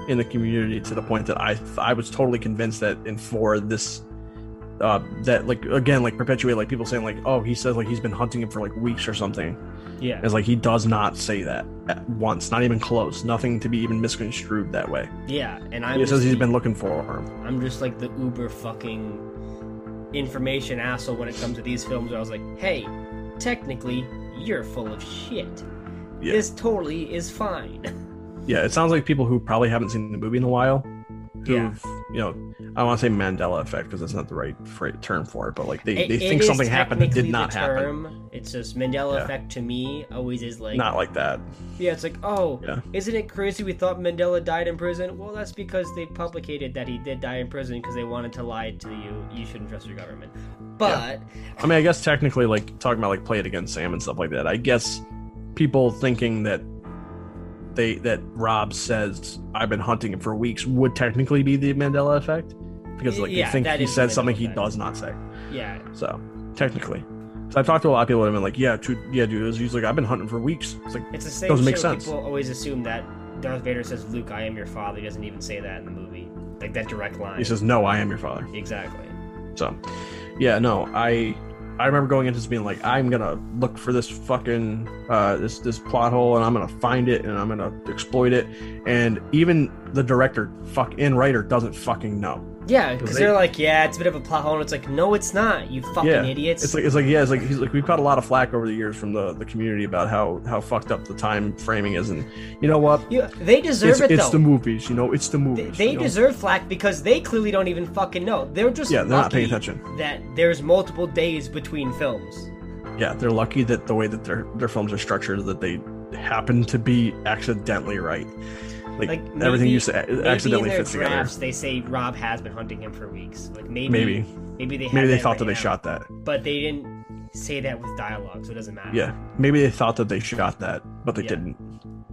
in the community to the point that I I was totally convinced that in four this uh that like again like perpetuate like people saying like oh he says like he's been hunting him for like weeks or something. Yeah, it's like he does not say that at once not even close nothing to be even misconstrued that way. Yeah, and I'm he says he's been looking for him I'm just like the uber fucking information asshole when it comes to these films. Where I was like, hey, technically, you're full of shit. Yeah. This totally is fine. yeah it sounds like people who probably haven't seen the movie in a while who've Yeah. You know I want to say Mandela effect because that's not the right term for it but like they, It- they think something happened that did not happen. It's just Mandela Yeah. effect to me always is like not like that yeah, it's like oh, Yeah. isn't it crazy we thought Mandela died in prison? Well, that's because they publicated that he did die in prison because they wanted to lie to you. You shouldn't trust your government. But I mean, I guess technically, like talking about like play it against Sam and stuff like that. I guess people thinking that they that Rob says I've been hunting him for weeks would technically be the Mandela effect because like Yeah, you think he said something he does not say. yeah, So technically, so I've talked to a lot of people that have been like, yeah, dude, yeah, dude. He's like, I've been hunting for weeks. It's like, it's the same. Doesn't make sense. People always assume that Darth Vader says, "Luke, I am your father." He doesn't even say that in the movie, like that direct line. he says, no, I am your father. exactly. So, yeah, no, I I remember going into this being like, I'm gonna look for this fucking uh, this this plot hole, and I'm gonna find it, and I'm gonna exploit it. And even the director, fuck, and writer doesn't fucking know. Yeah, because they- they, are like, yeah, it's a bit of a plot hole, and it's like, no, it's not. You fucking yeah, idiots. It's like it's like yeah, it's like he's like we've got a lot of flack over the years from the the community about how how fucked up the time framing is, and you know what? You- they deserve It's, it it's though. the movies, you know, it's the They, movies. they know? deserve flack because they clearly don't even fucking know. They're just Yeah, they're not paying attention. that there's multiple days between films. yeah, they're lucky that the way that their their films are structured that they happen to be accidentally right. Like, Like everything maybe- you say Maybe accidentally fits together. drafts they say Rob has been hunting him for weeks. Like maybe Maybe. maybe they Maybe they thought that written they shot that. but they didn't say that with dialogue, so it doesn't matter. Yeah, maybe they thought that they shot that, but they Yeah. didn't,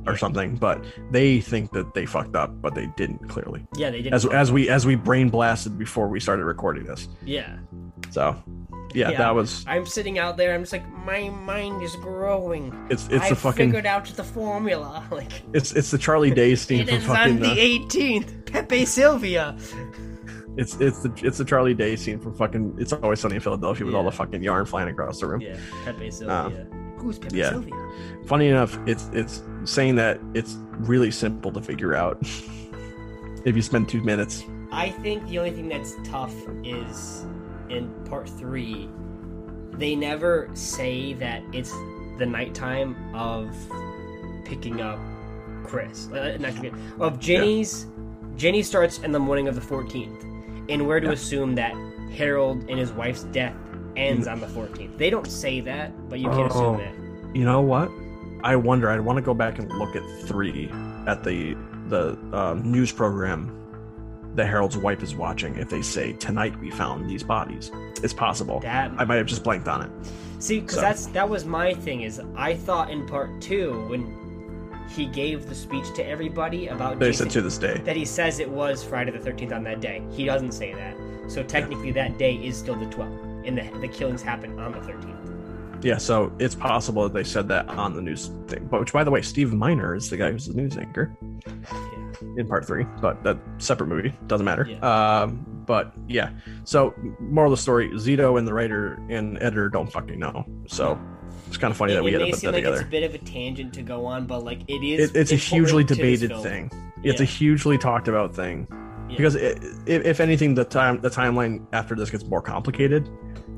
or Yeah. something. But they think that they fucked up, but they didn't clearly. yeah, they didn't. As as we as we brain blasted before we started recording this. yeah, So, yeah, Yeah. that was I'm sitting out there. I'm just like, my mind is growing. it's it's I the fucking figured out the formula. Like it's it's the Charlie Day scene it from is on the uh, 18th. Pepe Silvia. it's it's the it's the Charlie Day scene from fucking. It's always sunny in Philadelphia with all the fucking yarn flying across the room. Yeah, Pepe Silvia. Who's Pepe yeah. Sylvia? funny enough it's it's saying that it's really simple to figure out if you spend two minutes I think the only thing that's tough is in part three, they never say that it's the nighttime of picking up Chris. Uh, not Chris, of Jenny's. Jenny starts in the morning of the 14th, and we're to Yeah. assume that Harold and his wife's death ends on the 14th. They don't say that, but you can Oh. assume that. you know what i wonder I'd want to go back and look at three at the the um, news program the Harold's wife is watching if they say tonight we found these bodies. It's possible. That I might have just blanked on it. see, because so- that's that was my thing. Is I thought in part two when he gave the speech to everybody about They Jason, said to this day. that he says it was Friday the Thirteenth on that day. He doesn't say that, so technically that day is still the twelfth, and the the killings happened on the thirteenth. Yeah, so it's possible that they said that on the news thing. But which, by the way, Steve Miner is the guy who's the news anchor Yeah. in part three, but that separate movie doesn't matter. Yeah. Um, but yeah, so moral of the story: Zito and the writer and editor don't fucking know. So it's kind of funny that we it had to put that like together. it's a bit of a tangent to go on, but like it is. It, it's a hugely important to this debated thing. It's a hugely talked about thing Yeah. because it, if, if anything, the time the timeline after this gets more complicated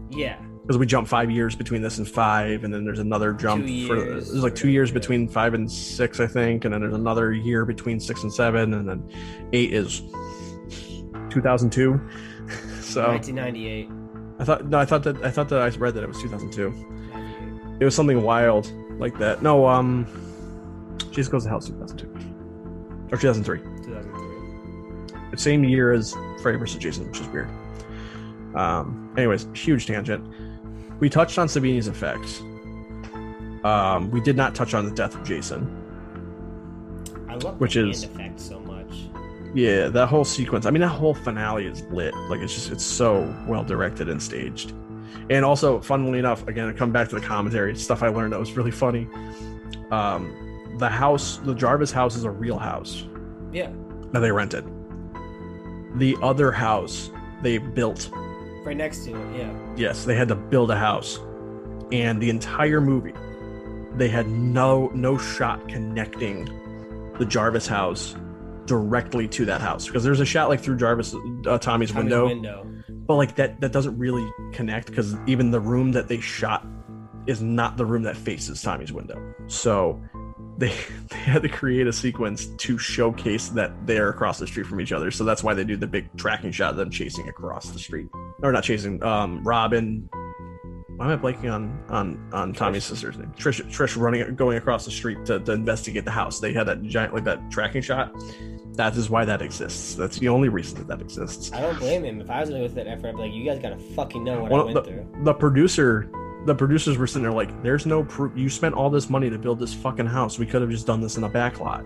Yeah, because we jump five years between this and five, and then there's another jump for there's like two years between five and six, I think, and then there's another year between six and seven, and then eight is 2002. so 1998. I thought no, I thought that I thought that I read that it was 2002. It was something wild like that. No, um, Jason Goes to Hell 2002 or 2003. 2003. The same year as Freddy vs. Jason, which is weird. Um, anyways, huge tangent. We touched on Savini's effects. Um, we did not touch on the death of Jason. I love Which is- effect so much. Yeah, that whole sequence. I mean, that whole finale is lit. Like it's just it's so well directed and staged. And also, funnily enough, again, I come back to the commentary stuff I learned that was really funny. Um, the house, the Jarvis house, is a real house Yeah, that they rented. The other house they built right next to it. Yeah, Yes, they had to build a house, and the entire movie, they had no no shot connecting the Jarvis house directly to that house because there's a shot like through Jarvis uh, Tommy's, Tommy's window, window. but like that that doesn't really connect because even the room that they shot is not the room that faces Tommy's window. So they they had to create a sequence to showcase that they're across the street from each other. So that's why they do the big tracking shot of them chasing across the street. Or not chasing, um Robin why am I blanking on on on Tommy's sister's name? Trish Trish running going across the street to, to investigate the house. They had that giant like that tracking shot. That is why that exists. That's the only reason that that exists. I don't blame him. If I was gonna go through that effort, I'd be like, you guys gotta fucking know what Well, I went the, through. the producer the producers were sitting there like there's no proof. You spent all this money to build this fucking house. We could have just done this in a back lot.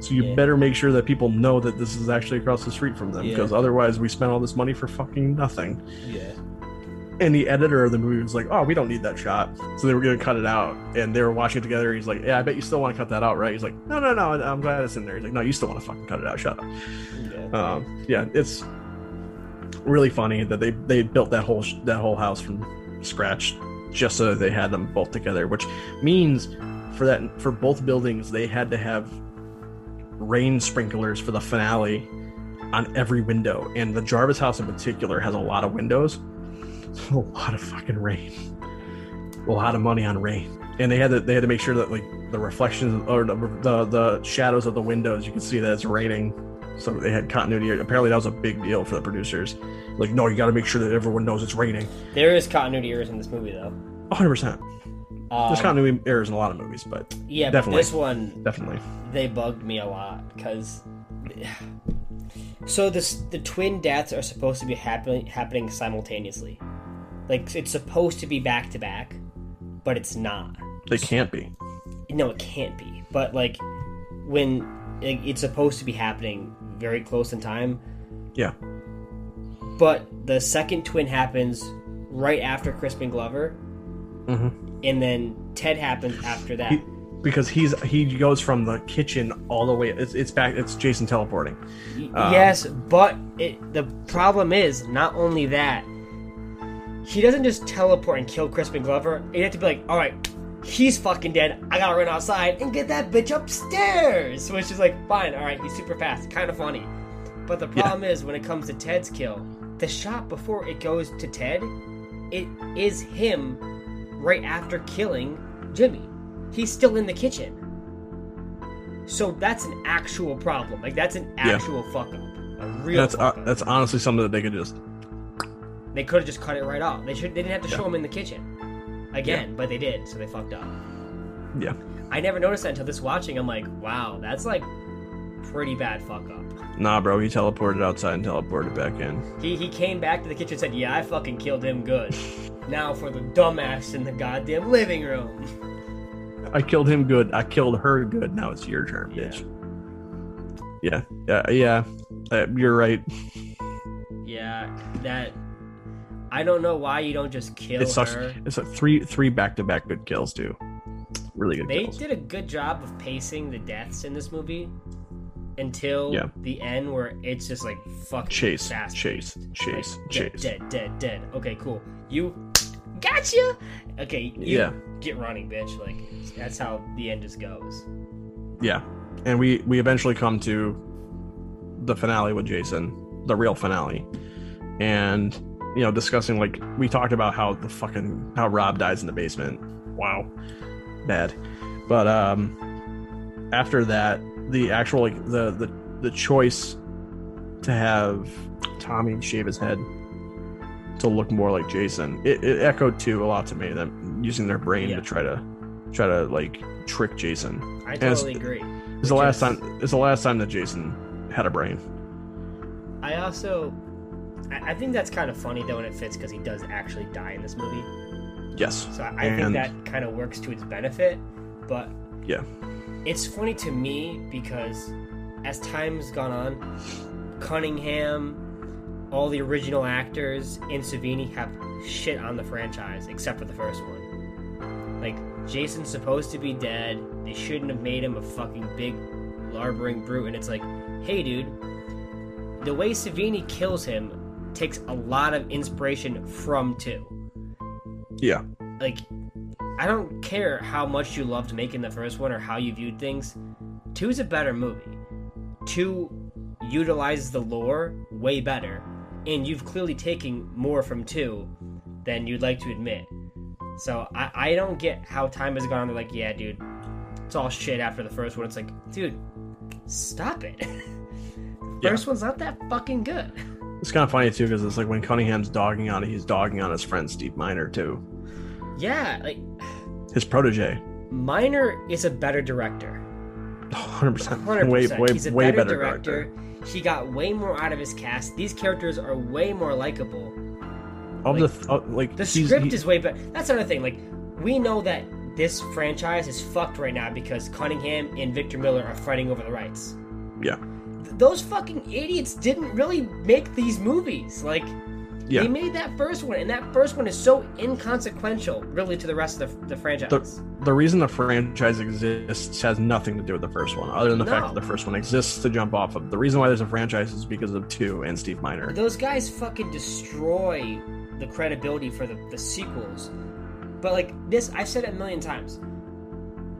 So you Yeah. better make sure that people know that this is actually across the street from them Yeah. because otherwise we spent all this money for fucking nothing. Yeah. and the editor of the movie was like oh we don't need that shot. So they were gonna cut it out and they were watching it together. He's like yeah i bet you still want to cut that out right? He's like no no no i'm glad it's in there. He's like no you still want to fucking cut it out. Shut up. Yeah. um, yeah, it's really funny that they they built that whole sh- that whole house from scratch just so they had them both together, which means for that for both buildings they had to have rain sprinklers for the finale on every window, and the Jarvis house in particular has a lot of windows, a lot of fucking rain, a lot of money on rain. And they had to they had to make sure that like the reflections or the the, the shadows of the windows you can see that it's raining so they had continuity. Apparently, that was a big deal for the producers. Like, no, you got to make sure that everyone knows it's raining. There is continuity errors in this movie, though. 100. percent Um, There's continuity errors in a lot of movies, but yeah, definitely. but this one definitely. they bugged me a lot because. So this the twin deaths are supposed to be happening happening simultaneously, like it's supposed to be back to back, but it's not. They can't be. No, it can't be. But like when like, it's supposed to be happening very close in time, Yeah. but the second twin happens right after Crispin Glover, hmm and then Ted happens after that. He, because he's he goes from the kitchen all the way. It's it's back. It's Jason teleporting. Um, yes, but it, the problem is not only that he doesn't just teleport and kill Crispin Glover. You have to be like, all right, he's fucking dead. I gotta run outside and get that bitch upstairs. Which is like, fine, all right, he's super fast, kind of funny. But the Yeah. problem is when it comes to Ted's kill, the shot before it goes to Ted, it is him right after killing Jimmy. He's still in the kitchen. So that's an actual problem. Like that's an Yeah. actual fuck up. A real That's uh, that's honestly something that they could just. They could have just cut it right off. They should. They didn't have to Yeah. show him in the kitchen again, but they did. So they fucked up. Yeah. I never noticed that until this watching. I'm like, wow, that's like pretty bad fuck up. Nah, bro, he teleported outside and teleported back in. He he came back to the kitchen and said, "Yeah, I fucking killed him good." now for the dumbass in the goddamn living room. I killed him good. I killed her good. Now it's your turn, Yeah. bitch. Yeah, yeah, yeah. Uh, you're right. Yeah, that. I don't know why you don't just kill It's such. her. It's like three three back to back good kills too. Really good They kills. did a good job of pacing the deaths in this movie until Yeah. the end, where it's just like fucking Chase, fast chase, chase, Like, chase. Dead, dead, dead, dead. Okay, cool. You gotcha. Okay, you Yeah. get running, bitch. Like that's how the end just goes. Yeah, and we we eventually come to the finale with Jason, the real finale, and you know discussing like we talked about how the fucking how Rob dies in the basement. Wow, bad. But um, after that, the actual like the the the choice to have Tommy shave his head to look more like Jason, it, it echoed too a lot to me. Them using their brain Yeah. to try to try to like trick Jason. I totally agree. It's the last is- time. It's the last time that Jason had a brain. I also, I, I think that's kind of funny though, and it fits because he does actually die in this movie. Yes. So I, I think that kind of works to its benefit. But Yeah. it's funny to me because as time's gone on, Cunningham, all the original actors, and Savini have shit on the franchise except for the first one. Like Jason's supposed to be dead. They shouldn't have made him a fucking big larbering brute. And it's like, hey, dude, the way Savini kills him takes a lot of inspiration from two Yeah. like I don't care how much you loved making the first one or how you viewed things. Two is a better movie. Two utilizes the lore way better, and you've clearly taken more from two than you'd like to admit. So I, I don't get how time has gone. on. They're like, yeah, dude, it's all shit after the first one. It's like, dude, stop it. Yeah. First one's not that fucking good. It's kind of funny too because it's like when Cunningham's dogging on it, he's dogging on his friend Steve Miner too, Yeah, like his protege. Miner is a better director. 100. percent Hundred Way percent. way He's a way better, better director. He got way more out of his cast. These characters are way more likable. Of Like, the like The script he- is way better. That's another thing. Like we know that this franchise is fucked right now because Cunningham and Victor Miller are fighting over the rights. Yeah. Th- Those fucking idiots didn't really make these movies. Like Yeah. they made that first one, and that first one is so inconsequential, really, to the rest of the, the franchise. the reason the franchise exists has nothing to do with the first one, other than the fact that the first one exists to jump off of. The reason why there's a franchise is because of two and Steve Miner. Those guys fucking destroy the credibility for the, the sequels. But like this, I've said it a million times.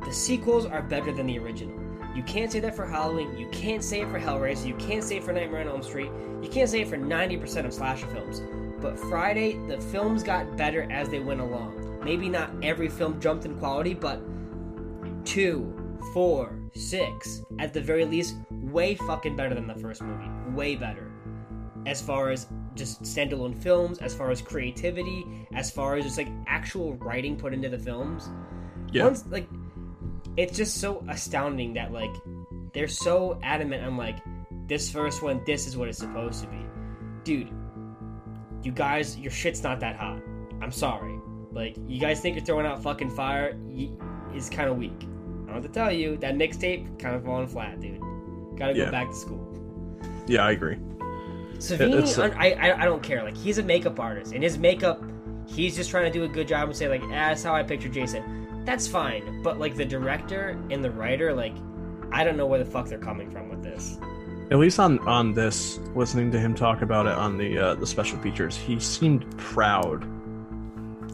The sequels are better than the original. You can't say that for Halloween. You can't say it for Hellraiser. You can't say it for Nightmare on Elm Street. You can't say it for 90% of slasher films. But Friday, the films got better as they went along. Maybe not every film jumped in quality, but two, four, six, at the very least, way fucking better than the first movie. Way better. As far as just standalone films, as far as creativity, as far as just like actual writing put into the films. Yeah. Once like it's just so astounding that like they're so adamant on like this first one, this is what it's supposed to be. Dude, you guys, your shit's not that hot. I'm sorry. Like, you guys think you're throwing out fucking fire is kind of weak. I don't have to tell you, that mixtape kind of falling flat, dude. Gotta go Yeah. back to school. Yeah, I agree. Savini, a- I, I I don't care. Like he's a makeup artist, and his makeup, he's just trying to do a good job and say like, ah, that's how I picture Jason. That's fine, but like the director and the writer, like, I don't know where the fuck they're coming from with this. At least on on this, listening to him talk about it on the uh, the special features, he seemed proud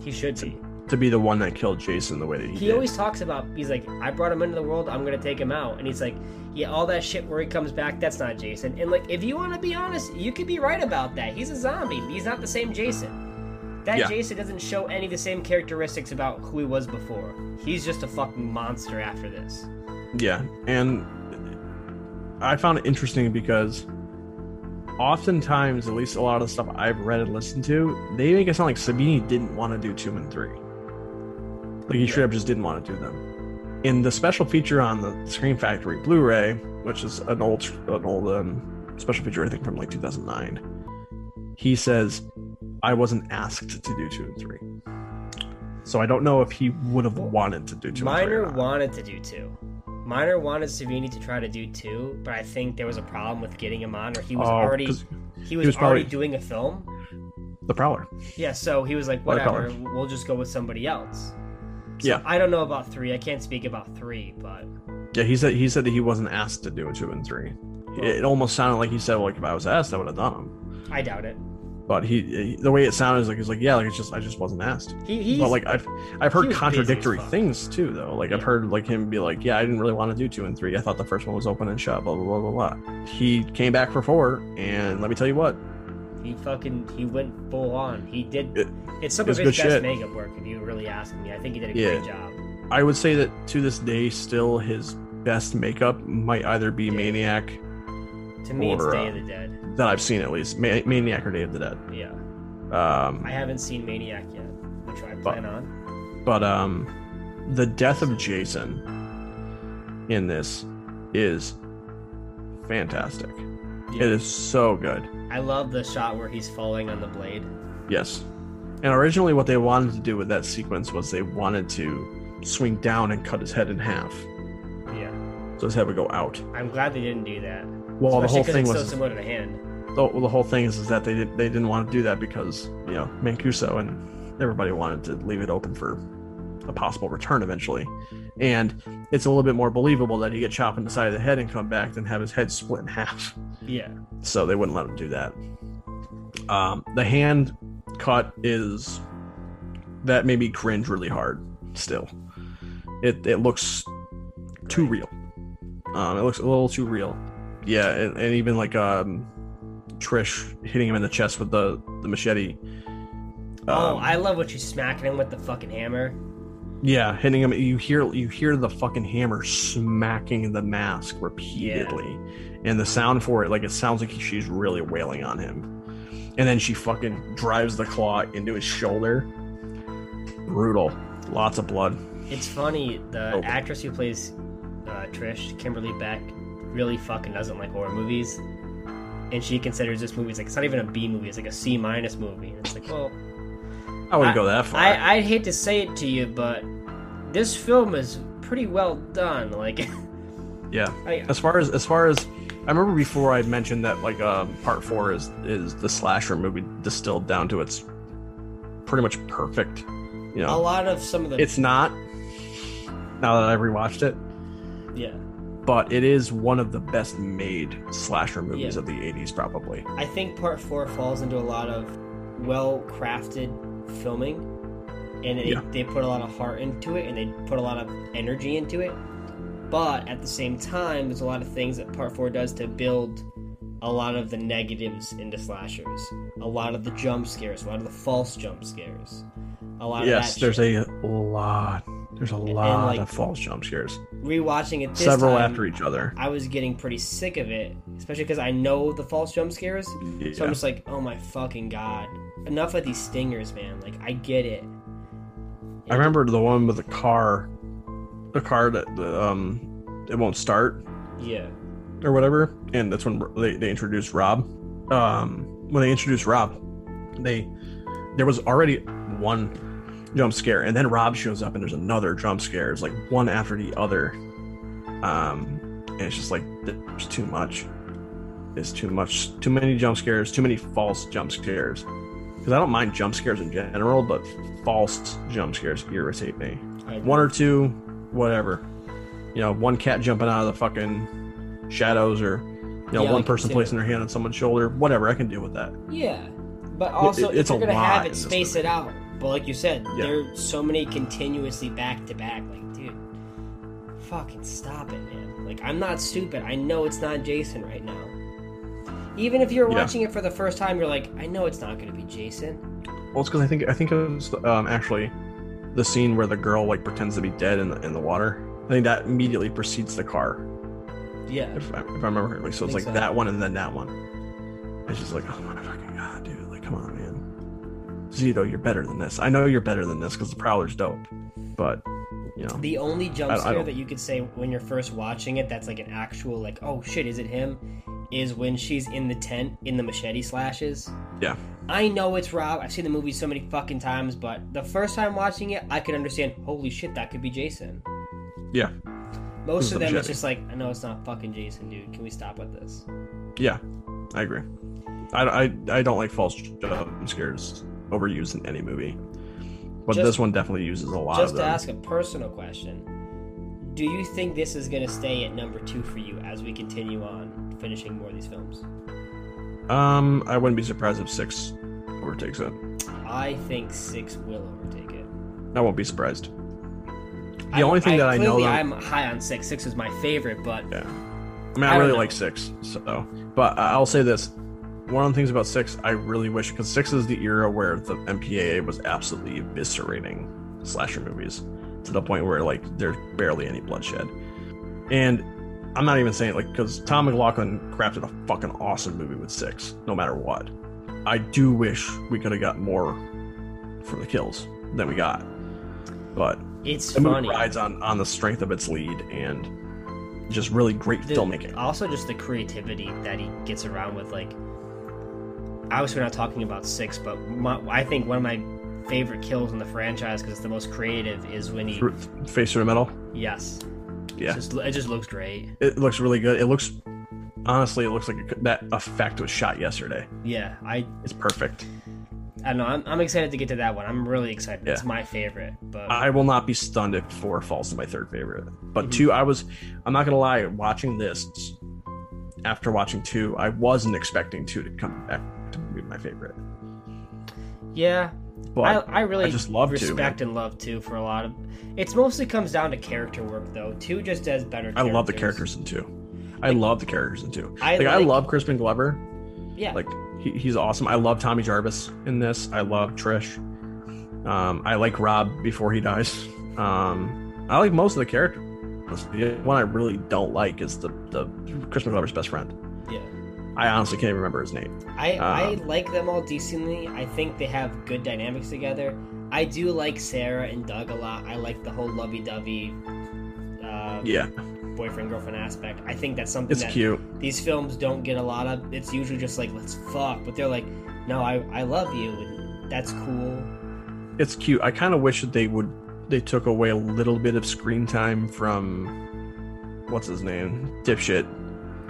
He should be. to be the one that killed Jason the way that he, He did. always talks about he's like, I brought him into the world, I'm gonna take him out, and he's like, yeah, all that shit where he comes back, that's not Jason. And like, if you want to be honest, you could be right about that. He's a zombie. He's not the same Jason. That Yeah. Jason doesn't show any of the same characteristics about who he was before. He's just a fucking monster after this. Yeah, and I found it interesting because oftentimes, at least a lot of the stuff I've read and listened to, they make it sound like Savini didn't want to do two and three. Like he straight up just didn't want to do them. in the special feature on the Scream Factory Blu-ray, which is an old an old um, special feature, I think from like 2009, he says, "I wasn't asked to do two and three. So I don't know if he would have wanted to do two. Miner and three or not. wanted to do two. Miner wanted Savini to try to do two, but I think there was a problem with getting him on, or he was Oh, already he was, was already probably- doing a film. the Prowler. Yeah, so he was like, whatever, we'll just go with somebody else. So Yeah. I don't know about three. I can't speak about three, but Yeah, he said he said that he wasn't asked to do a two and three. It almost sounded like he said, "Like if I was asked, I would have done them." I doubt it. But he, the way it sounded is like he's like, "Yeah, like it's just I just wasn't asked." He he's, but like I've I've heard contradictory things too, though. Like I've heard like him be like, "Yeah, I didn't really want to do two and three. I thought the first one was open and shut." Blah blah blah blah blah. He came back for four, and let me tell you what, he fucking he went full on. He did. It- it's some it of his best shit. makeup work. If you really ask me, I think he did a Yeah. great job. I would say that to this day, still his best makeup might either be Yeah. Maniac To me, it's Or, Day uh, of the Dead. that I've seen at least, Ma- Maniac or Day of the Dead. Yeah, Um, I haven't seen Maniac yet, which I plan on. but um the death of jason in this is fantastic Yeah. it is so good I love the shot where he's falling on the blade. yes and originally what they wanted to do with that sequence was they wanted to swing down and cut his head in half Yeah, so his head would go out I'm glad they didn't do that. Well the whole thing it's was so similar to the hand. the, the whole thing is, is that they did, they didn't want to do that because you know Mancuso and everybody wanted to leave it open for a possible return eventually, and it's a little bit more believable that he get chopped in the side of the head and come back than have his head split in half. Yeah, So they wouldn't let him do that. Um, the hand cut is that made me cringe really hard. Still, it it looks too real. Um, it looks a little too real. Yeah, and, and even like um, Trish hitting him in the chest with the the machete. oh, Um, I love what she's smacking him with the fucking hammer. yeah, hitting him. You hear you hear the fucking hammer smacking the mask repeatedly, and the sound for it, like it sounds like she's really wailing on him. And then she fucking drives the claw into his shoulder. Brutal. Lots of blood. It's funny. The actress who plays uh, Trish, Kimberly Beck, really fucking doesn't like horror movies, and she considers this movie it's like it's not even a B movie; it's like a C minus movie. And it's like, well, I wouldn't go that far. I I'd hate to say it to you, but this film is pretty well done. Like, yeah. I, As far as as far as I remember before I'd mentioned that like um, part four is is the slasher movie distilled down to its pretty much perfect. You know, a lot of some of the it's not. Now that I've rewatched it, yeah. But it is one of the best made slasher movies Yeah. of the 80s probably I think part four falls into a lot of well crafted filming, and it, Yeah. they put a lot of heart into it, and they put a lot of energy into it. But at the same time, there's a lot of things that part four does to build a lot of the negatives into slashers, a lot of the jump scares, a lot of the false jump scares, a lot yes there's shit. a lot there's a lot like, of false jump scares rewatching it this several time, after each other I was getting pretty sick of it, especially because I know the false jump scares. So. I'm just like, oh my fucking god. Enough of these stingers, man. Like, I get it. i remember the one with the car the car that the, um it won't start Yeah. or whatever and that's when they, they introduced rob um when they introduced rob they there was already one jump scare and then rob shows up and there's another jump scare it's like one after the other um and it's just like there's too much it's too much too many jump scares too many false jump scares because i don't mind jump scares in general but false jump scares irritate me one or two, whatever. You know, one cat jumping out of the fucking shadows, or you know, Yeah, one like person placing their hand on someone's shoulder. Whatever, I can deal with that. Yeah. But also, it- if it's you're a gonna lot have it, space it out. But like you said, Yeah. there's so many continuously back to back. Like, dude, fucking stop it, man. Like, I'm not stupid. I know it's not Jason right now. Even if you're Yeah. watching it for the first time, you're like, I know it's not gonna be Jason. Well, it's because I think I think it was um, actually the scene where the girl like pretends to be dead in the in the water. I think that immediately precedes the car, Yeah. if I, if I remember correctly. So it's like so. that one and then that one. It's just like, oh my fucking god, dude! Like, come on, man. Zito, you're better than this. I know you're better than this because the Prowler's dope, but you know. The only jump scare that you could say when you're first watching it that's like an actual like oh shit is it him is when she's in the tent in the machete slashes. Yeah. I know it's Rob. I've seen the movie so many fucking times, but the first time watching it, I could understand. Holy shit, that could be Jason. Yeah. Most of the them, it's just like, I know it's not fucking Jason, dude. Can we stop with this? Yeah, I agree. I, I, I don't like false jump scares overused in any movie, but Just- this one definitely uses a lot Just of to ask a personal question, do you think this is gonna stay at number two for you as we continue on finishing more of these films? Um, I wouldn't be surprised if six overtakes it. I think six will overtake it. I won't be surprised. The I- only thing that I know, though- I'm high on six. Six is my favorite, but Yeah. I mean, I, I really know. like six. So, but I'll say this: one of the things about six, I really wish because six is the era where the MPAA was absolutely eviscerating slasher movies to the point where like there's barely any bloodshed. And I'm not even saying like because Tom McLoughlin crafted a fucking awesome movie with six, no matter what. I do wish we could have got more from the kills than we got, but it's the movie rides on on the strength of its lead and just really great The- filmmaking. Also, just the creativity that he gets around with. Like, obviously, we're not talking about six, but my, I think one of my favorite kills in the franchise because it's the most creative is when he. Face through the middle. Yes. Yeah. It's just, it just looks great. It looks really good. It looks honestly, it looks like it, that effect was shot yesterday. Yeah, I It's perfect. I don't know. I'm, I'm excited to get to that one. I'm really excited. It's my favorite. But I will not be stunned if four falls to my third favorite. But Mhm. two, I was. I'm not gonna lie. Watching this after watching two, I wasn't expecting two to come back be my favorite. yeah, But I, I really I just love two, respect and love two for a lot of. It's mostly comes down to character work though. Two just does better. I love the characters in two. I love the characters in two. I like, I love Crispin Glover. Yeah, Like he, he's awesome. I love Tommy Jarvis in this. I love Trish. Um, I like Rob before he dies. Um, I like most of the characters. The one I really don't like is the the Crispin Glover's best friend. I honestly can't even remember his name. I, I Um, like them all decently. I think they have good dynamics together. I do like Sarah and Doug a lot. I like the whole lovey-dovey uh, Yeah, boyfriend girlfriend aspect. I think that's something it's that cute. these films don't get a lot of. It's usually just like let's fuck, but they're like, no, I I love you, and that's cool. It's cute. I kind of wish that they would they took away a little bit of screen time from what's his name, dipshit,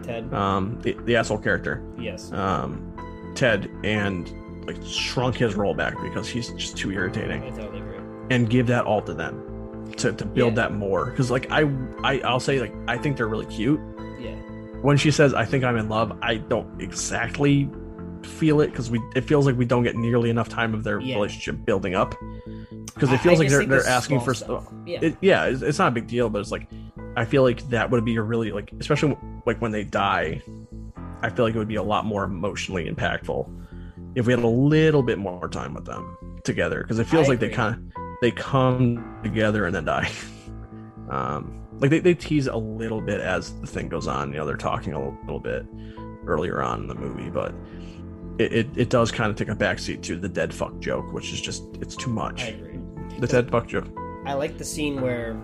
Ted, um, the, the asshole character. yes, um, Ted and like shrunk his role back because he's just too irritating, I totally agree. and give that all to them to, to build Yeah. that more. Because like I, I I'll say like I think they're really cute. Yeah, When she says I think I'm in love, I don't exactly feel it because we it feels like we don't get nearly enough time of their Yeah. relationship building up. Because it feels I like they're they're asking for stuff. Yeah, it, yeah, it's, it's not a big deal, but it's like I feel like that would be a really like, especially like when they die. I feel like it would be a lot more emotionally impactful if we had a little bit more time with them together, because it feels I like they kind of they come together and then die. Um, like they, they tease a little bit as the thing goes on. You know, they're talking a little, bit earlier on in the movie, but it, it, it does kind of take a backseat to the dead fuck joke, which is just it's too much. The Ted fuck joke. I like the scene where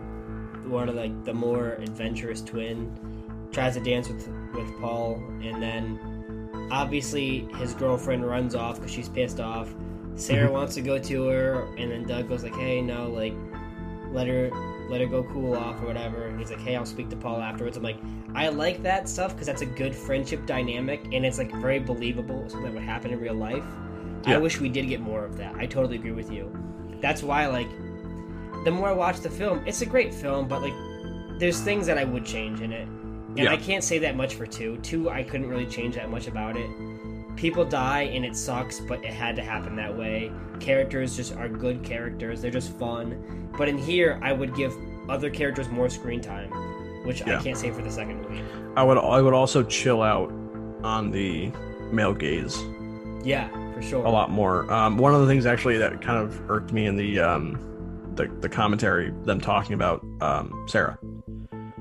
one of like the more adventurous twin tries to dance with with Paul, and then obviously his girlfriend runs off because she's pissed off. Sarah Mhm. wants to go to her, and then Doug goes like, "Hey, no, like, let her let her go cool off or whatever." And he's like, "Hey, I'll speak to Paul afterwards." I'm like, I like that stuff because that's a good friendship dynamic, and it's like very believable, something that would happen in real life. I wish we did get more of that. I totally agree with you. That's why, like, the more I watch the film, it's a great film, but like, there's things that I would change in it, and Yeah. I can't say that much for two. Two, I couldn't really change that much about it. People die and it sucks, but it had to happen that way. Characters just are good characters; they're just fun. But in here, I would give other characters more screen time, which I can't say for the second movie. I would I would also chill out on the male gaze Yeah, for sure. a lot more. Um, one of the things actually that kind of irked me in the um, the, the commentary, them talking about um, Sarah,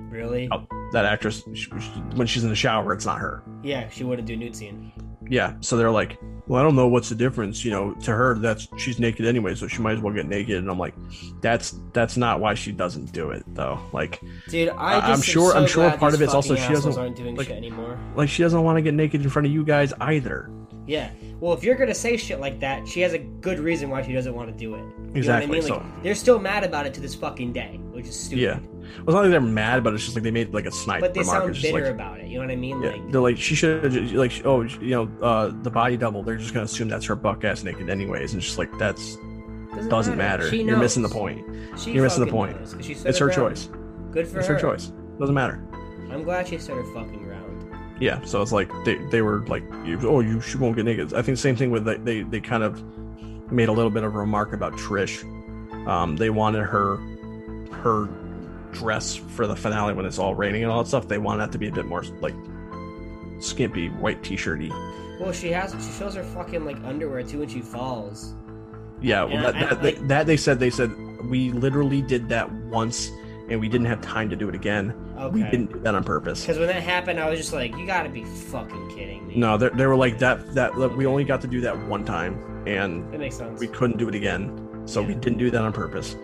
Really? Oh. that actress, she, she- when she's in the shower, it's not her. Yeah, she wouldn't do nude scene. Yeah, so they're like, well, I don't know what's the difference. You know, to her, that's she's naked anyway, so she might as well get naked. And I'm like, that's that's not why she doesn't do it though. Like, Dude, I I'm sure- so I'm sure part of it's also she doesn't- aren't doing like- shit anymore. like she doesn't want to get naked in front of you guys either. Yeah. Well, if you're gonna say shit like that, she has a good reason why she doesn't want to do it. You know Exactly, what I mean? Like, so- they're still mad about it to this fucking day, which is stupid. Yeah. Well, it's not like they're mad, but it's just like they made like a snipe But they remark. sound bitter like, about it. You know what I mean? yeah, Like, they're like she should have like oh you know uh the body double. They're just gonna assume that's her buck ass naked anyways, and it's just like that's doesn't matter. She You're missing the point. She You're missing the point. knows, 'cause she It's her ground. choice. Good for It's her. It's her choice. Doesn't matter. I'm glad she started fucking. Yeah, so it's like they, they were like, oh, you she won't get naked. I think same thing with they, they they kind of made a little bit of a remark about Trish. Um, they wanted her her dress for the finale when it's all raining and all that stuff. They wanted that to be a bit more like skimpy, white t-shirty. Well, she has. She shows her fucking like underwear too when she falls. Yeah, well, that, I- that, like- they, that they said they said we literally did that once and we didn't have time to do it again. We didn't do that on purpose. Because when that happened, I was just like, "You gotta be fucking kidding me." No, they, they were like that. That we only got to do that one time, and that makes sense. we couldn't do it again, so we didn't do that on purpose.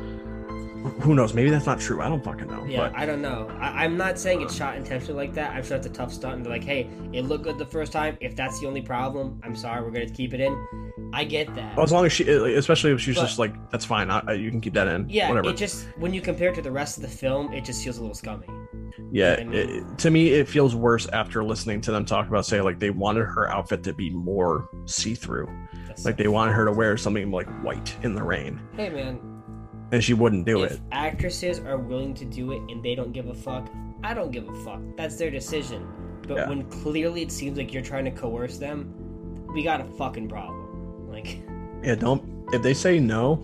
Who knows? Maybe that's not true. I don't fucking know. Yeah, but I don't know. I, I'm not saying it's shot intentionally like that. I'm sure it's a tough stunt. And they're like, hey, it looked good the first time. If that's the only problem, I'm sorry. We're gonna keep it in. I get that. as long as she, especially if she's But- just like, that's fine. I, you can keep that in. yeah, whatever. it just when you compare it to the rest of the film, it just feels a little scummy. yeah, I mean- it, to me, it feels worse after listening to them talk about, say, like they wanted her outfit to be more see-through, That's like they wanted her to wear something like white in the rain, hey man, and she wouldn't do if it. actresses are willing to do it and they don't give a fuck, I don't give a fuck. That's their decision. But Yeah. when clearly it seems like you're trying to coerce them, we got a fucking problem. Like, Yeah, don't. If they say no,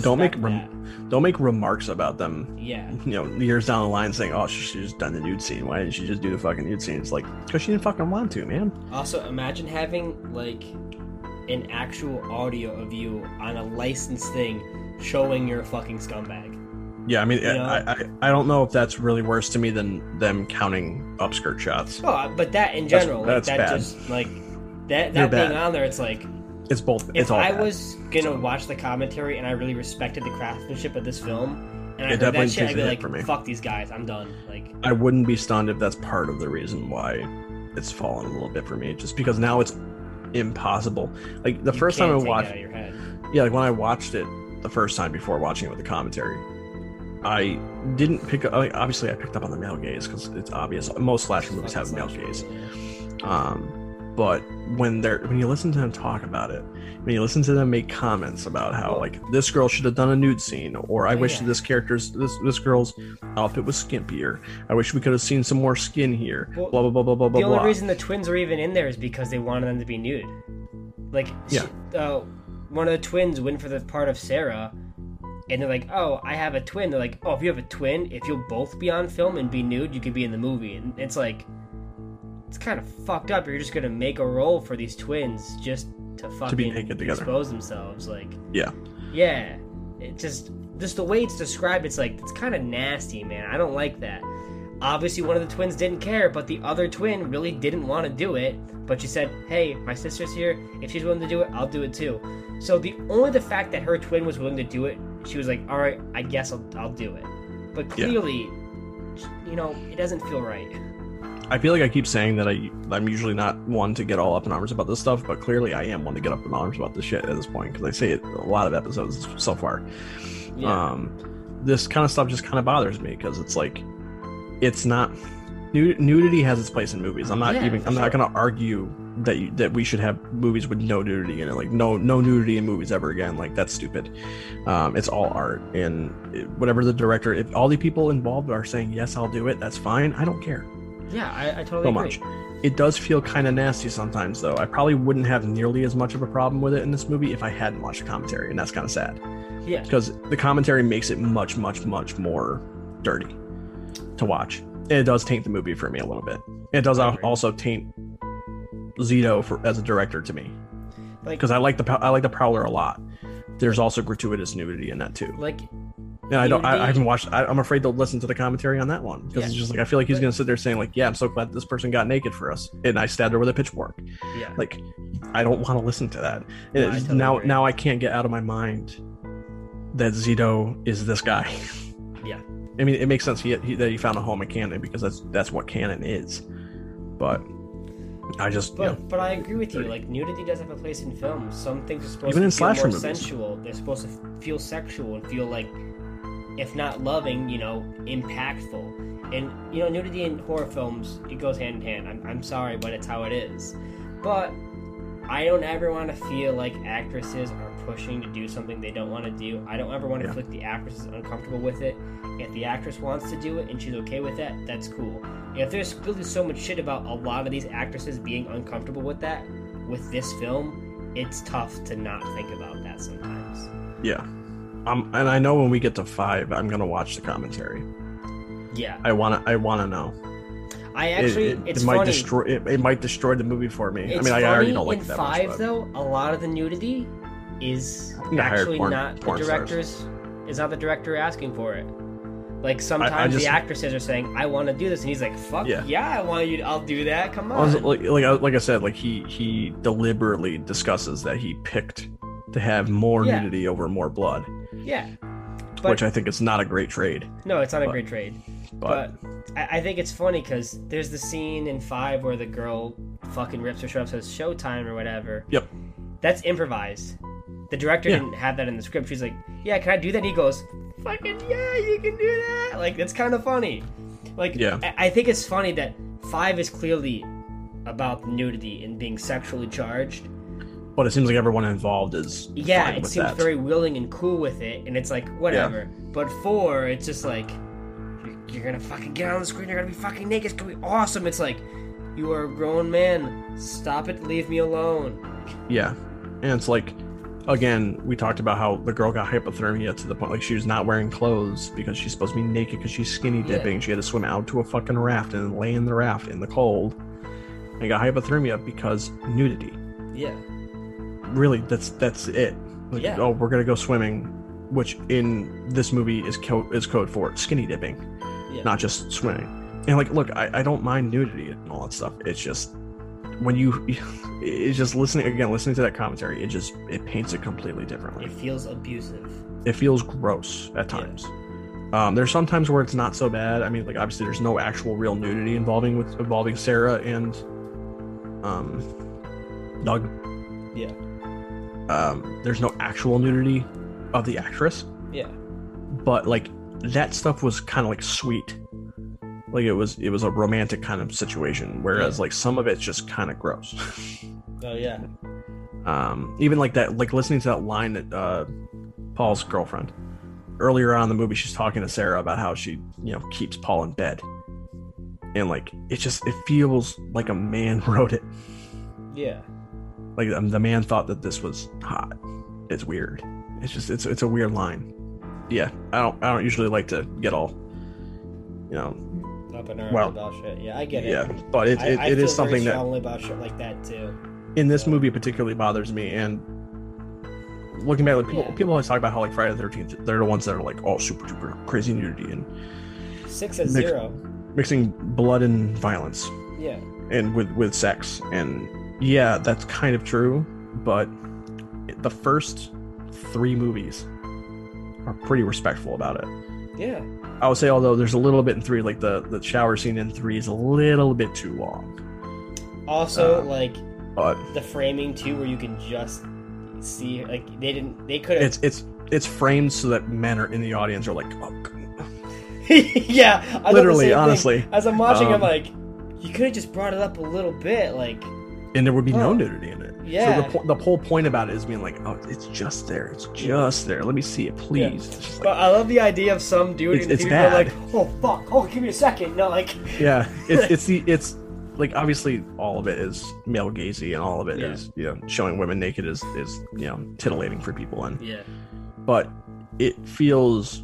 don't make rem- don't make remarks about them. Yeah. you know, years down the line saying, "Oh, she just done the nude scene. Why didn't she just do the fucking nude scene?" It's like because she didn't fucking want to, man. Also, imagine having like an actual audio of you on a licensed thing showing you're a fucking scumbag. Yeah, I mean? I, I I don't know if that's really worse to me than them counting upskirt shots. Oh, uh, but that in general, that's like that bad. just like that They're that being bad. on there, it's like It's both. if it's all. I bad. was gonna watch the commentary and I really respected the craftsmanship of this film and I It heard definitely that shit, I'd be like, fuck these guys, I'm done. Like, I wouldn't be stunned if that's part of the reason why it's fallen a little bit for me. Just because now it's impossible. Like the first time I watched, out of your head. yeah, like when I watched it the first time before watching it with the commentary, I didn't pick up. Obviously, I picked up on the male gaze because it's obvious. Most slasher movies have male gaze. Um, but when they're when you listen to them talk about it, when you listen to them make comments about how like this girl should have done a nude scene, or I Oh, wish yeah. this character's this this girl's outfit was skimpier. I wish we could have seen some more skin here. Well, blah blah blah blah blah The blah. only blah. reason the twins are even in there is because they wanted them to be nude. Like, Yeah. she- uh, one of the twins went for the part of Sarah, and they're like, "Oh, I have a twin." They're like, "Oh, if you have a twin, if you'll both be on film and be nude, you could be in the movie." And it's like, it's kind of fucked up. You're just gonna make a role for these twins just to fucking together. expose themselves. Like, yeah, yeah, it just just the way it's described, it's like it's kind of nasty, man. I don't like that. Obviously, one of the twins didn't care, but the other twin really didn't want to do it. But she said, "Hey, my sister's here. If she's willing to do it, I'll do it too." So the only the fact that her twin was willing to do it, she was like, "All right, I guess I'll, I'll do it." But Yeah. clearly, you know, it doesn't feel right. I feel like I keep saying that I I'm usually not one to get all up in arms about this stuff, but clearly I am one to get up in arms about this shit at this point because I say it a lot of episodes so far. Yeah, um this kind of stuff just kind of bothers me because it's like it's not nudity has its place in movies. I'm not Yeah, even i'm not going to argue that you, that we should have movies with no nudity in it like no no nudity in movies ever again like that's stupid. Um it's all art and whatever the director if all the people involved are saying yes i'll do it that's fine i don't care. Yeah, I, I totally so agree. much. It does feel kind of nasty sometimes though. I probably wouldn't have nearly as much of a problem with it in this movie if i hadn't watched the commentary and that's kind of sad. Yeah, because the commentary makes it much, much, much more dirty to watch. And it does taint the movie for me a little bit. It does I al- agree. also taint Zito for as a director to me like because I like the I like the Prowler a lot. There's also gratuitous nudity in that too. like And I don't. I, I haven't watched. I, I'm afraid to listen to the commentary on that one because Yeah. it's just like I feel like he's But- gonna sit there saying like, "Yeah, I'm so glad this person got naked for us, and I stabbed her with a pitchfork." Yeah. Like, I don't want to listen to that. No, totally now, agree. now I can't get out of my mind that Zito is this guy. I mean, it makes sense he, he, that he found a home in Cannon because that's that's what Cannon is. But I just, you But know, but I agree with you. Like nudity does have a place in film. Some things are supposed Even to in feel slasher more movies. sensual. They're supposed to feel sexual and feel like, if not loving, you know, impactful. And you know, nudity in horror films it goes hand in hand. I'm I'm sorry, but it's how it is. But I don't ever want to feel like actresses are pushing to do something they don't want to do. I don't ever want to Yeah. feel like the actress is uncomfortable with it. If the actress wants to do it and she's okay with that, that's cool. If there's really so much shit about a lot of these actresses being uncomfortable with that, with this film, it's tough to not think about that sometimes. yeah. Um, and I know when we get to five, I'm gonna watch the commentary. Yeah, I wanna, I wanna know. I It- actually, it, it's it might funny. destroy. It, it might destroy the movie for me. It's I mean, I already don't like in it that five much. though. A lot of the nudity is actually porn- not the porn stars. director's. Is not the director asking for it. Like sometimes just- the actresses are saying, "I want to do this," and he's like, "Fuck Yeah. yeah, I want you. To, I'll do that. Come I on." like, like, I- like I said, like he he deliberately discusses that he picked to have more Yeah. nudity over more blood, yeah, but which I think is not a great trade. no, it's not a great trade. But, But I, I think it's funny because there's the scene in five where the girl fucking rips her shirt up, says "Showtime" or whatever. Yep. That's improvised. The director Yeah. didn't have that in the script. She's like, "Yeah, can I do that?" He goes, "Fucking yeah, you can do that." Like that's kind of funny. Like Yeah. I, I think it's funny that five is clearly about nudity and being sexually charged. But it seems like everyone involved is Yeah, it seems that. very willing and cool with it, and it's like whatever. But four, it's just like you're, you're gonna fucking get on the screen. You're gonna be fucking naked. It's gonna be awesome. It's like you are a grown man. Stop it. Leave me alone. Yeah, and it's like, again, we talked about how the girl got hypothermia to the point like she was not wearing clothes because she's supposed to be naked because she's skinny Yeah. dipping. She had to swim out to a fucking raft and lay in the raft in the cold, and got hypothermia because nudity. Yeah. Really, that's that's it. Like, Yeah. Oh, we're gonna go swimming, which in this movie is code is code for skinny dipping, Yeah. not just swimming. And like, look, I, I don't mind nudity and all that stuff. It's just when you, it's just listening again, listening to that commentary. It just it paints it completely differently. It feels abusive. It feels gross at Yeah. times. Um, there's some times where it's not so bad. I mean, like obviously there's no actual real nudity involving with involving Sarah and um, Doug. Yeah. Um, there's no actual nudity of the actress, Yeah. but like that stuff was kind of like sweet. Like it was it was a romantic kind of situation, whereas Yeah. like some of it's just kind of gross. Oh yeah. um, even like that, like listening to that line that uh, Paul's girlfriend earlier on in the movie, she's talking to Sarah about how she, you know, keeps Paul in bed, and like it just it feels like a man wrote it. Yeah. Like um, the man thought that this was hot. It's weird. It's just it's it's a weird line. Yeah, I don't I don't usually like to get all, you know, Up in Well, about shit. Yeah, I get it. yeah, but it I, it, I it feel is something that about shit like that too. in this So- movie particularly bothers me and looking back like people Yeah. people always talk about how like friday the 13th they're the ones that are like all super duper crazy nudity and Six at Mix- zero. mixing blood and violence Yeah. and with with sex and yeah that's kind of true but the first three movies are pretty respectful about it Yeah. i would say although there's a little bit in three like the the shower scene in three is a little bit too long Also, Uh, like but the framing too, where you can just see like they didn't they could it's it's it's framed so that men are in the audience are like oh, yeah I literally same thing. honestly as I'm watching I'm Um, like you could have just brought it up a little bit like and there would be no nudity in it. Yeah. So the, the whole point about it is being like, oh, it's just there. It's just there. Let me see it, please. It's just but I love the idea of some dude It's- in it's bad. like oh fuck oh give me a second no like yeah, it's it's the it's like obviously all of it is male gazy and all of it is Yeah. you know showing women naked is is you know titillating for people and yeah but it feels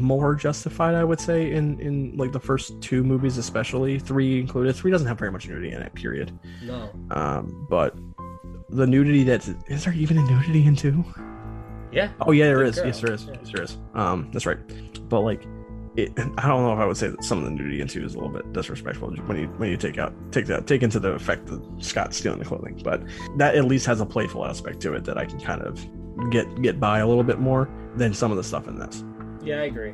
more justified i would say in in like the first two movies especially three included three doesn't have very much nudity in it period no um but the nudity that's is there even a nudity in two Yeah. Oh yeah, there is. girl. Yes, there is. Yeah. Yes, there is. Um, that's right. But like, it, I don't know if I would say that some of the nudity in two is a little bit disrespectful when you when you take out take that take into the effect that Scott's stealing the clothing. But that at least has a playful aspect to it that I can kind of get get by a little bit more than some of the stuff in this. Yeah, I agree.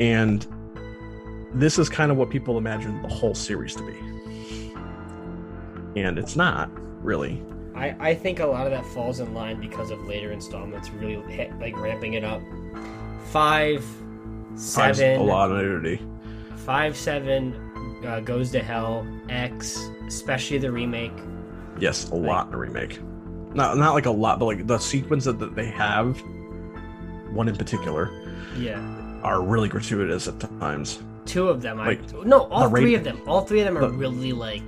And this is kind of what people imagine the whole series to be, and it's not really. I, I think a lot of that falls in line because of later installments really hit, like ramping it up. Five, Five's seven, a lot of nudity. five, seven uh, goes to hell. X, especially the remake. Yes, a lot in the remake. Not not like a lot, but like the sequences that they have, one in particular, Yeah, are really gratuitous at times. two of them. Like, I no, all three rate- of them. All three of them are the- really like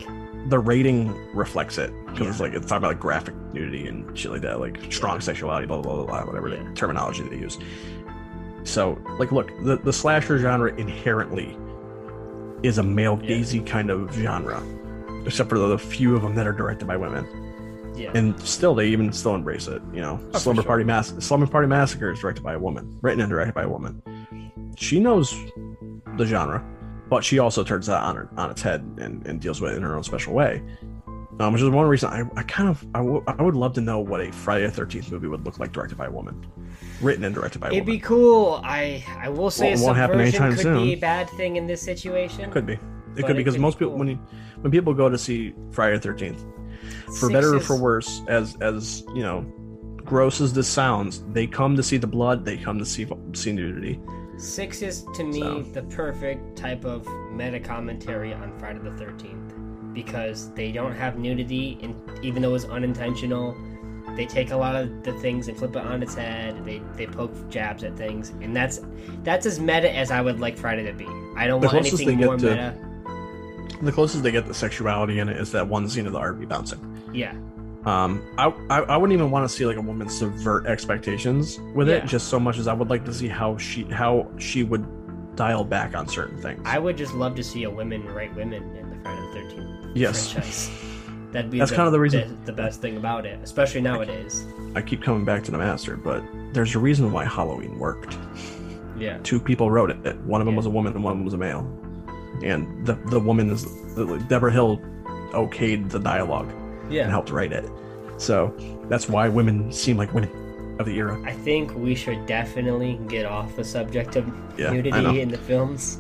The rating reflects it because it's like it's talking about like graphic nudity and shit like that, like strong sexuality, blah blah blah, blah whatever Yeah. the terminology they use. So, like, look, the the slasher genre inherently is a male gazy kind of genre, except for the few of them that are directed by women. Yeah. and still they even still embrace it. You know, for Slumber sure. Party Mass Slumber Party Massacre is directed by a woman, written and directed by a woman. She knows the genre, but she also turns that on on its head and, and deals with it in her own special way. Um, which is one reason I, I kind of I, w- I would love to know what a Friday the Thirteenth movie would look like directed by a woman, written and directed by a woman. It'd be cool. I I will say Well, it won't happen subversion could soon. be a bad thing in this situation. It could be. It could it be because could be most people cool. when you, when people go to see Friday the Thirteenth, for better or for worse, as as you know, gross as this sounds, they come to see the blood. They come to see see nudity. Six is to me So. the perfect type of meta commentary on Friday the Thirteenth because they don't have nudity, and even though it's unintentional, they take a lot of the things and flip it on its head. They they poke jabs at things, and that's that's as meta as I would like Friday to be. I don't The want anything more to- meta. The closest they get to sexuality in it is that one scene of the RV bouncing. Yeah, Um, I, I I wouldn't even want to see like a woman subvert expectations with Yeah. it, just so much as I would like to see how she how she would dial back on certain things. I would just love to see a women write women in the Friday the Thirteenth yes, franchise. That'd be That's kind of the reason- the, the best thing about it, especially nowadays. I keep coming back to the master, but there's a reason why Halloween worked. Yeah, two people wrote it. One of them Yeah. was a woman and one of them was a male. And the the woman is Debra Hill okayed the dialogue and helped write it. So that's why women seem like women of the era. I think we should definitely get off the subject of Yeah, nudity in the films.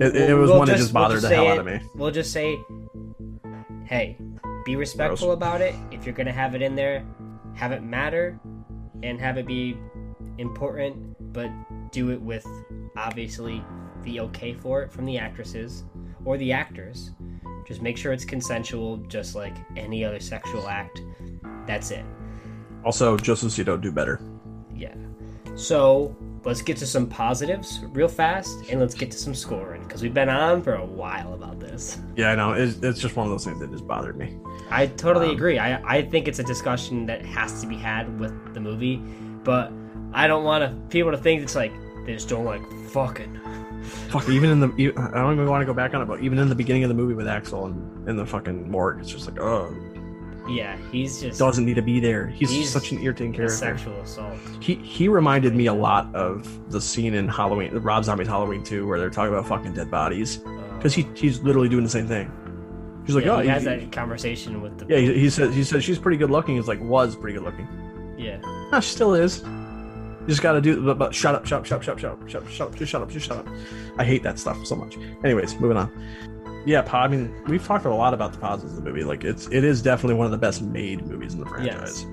It, it We'll- was we'll one that just- just we'll bothered just the hell say out of me. We'll just say, hey, be respectful Gross. about it. If you're gonna have it in there, have it matter, and have it be important, but do it with obviously the okay for it from the actresses or the actors. Just make sure it's consensual, just like any other sexual act. That's it. Also, just Joseph Zito don't do better. Yeah. So let's get to some positives real fast, and let's get to some scoring because we've been on for a while about this. Yeah, I know. It's, it's just one of those things that just bothered me. I totally Um, agree. I I think it's a discussion that has to be had with the movie, but I don't want to people to think it's like they just don't like fucking. Fuck, even in the, I don't even want to go back on it, but even in the beginning of the movie with Axel and in the fucking morgue, it's just like, oh, Yeah, he's just doesn't need to be there. He's, He's such an irritating character. sexual assault. He he reminded me a lot of the scene in Halloween, Rob Zombie's Halloween 2, where they're talking about fucking dead bodies. Uh, because he he's literally doing the same thing. He's like, yeah, oh, he has he- that conversation with the yeah. He, he said he said she's pretty good looking. He's like, was pretty good looking. yeah. No, she still is. Just gotta do. But, but shut up, shut up, shut up, shut up, shut up, shut up, shut up, just shut up, just shut up. I hate that stuff so much. Anyways, moving on. Yeah, I mean, we've talked a lot about the positives of the movie. Like, it's it is definitely one of the best made movies in the franchise.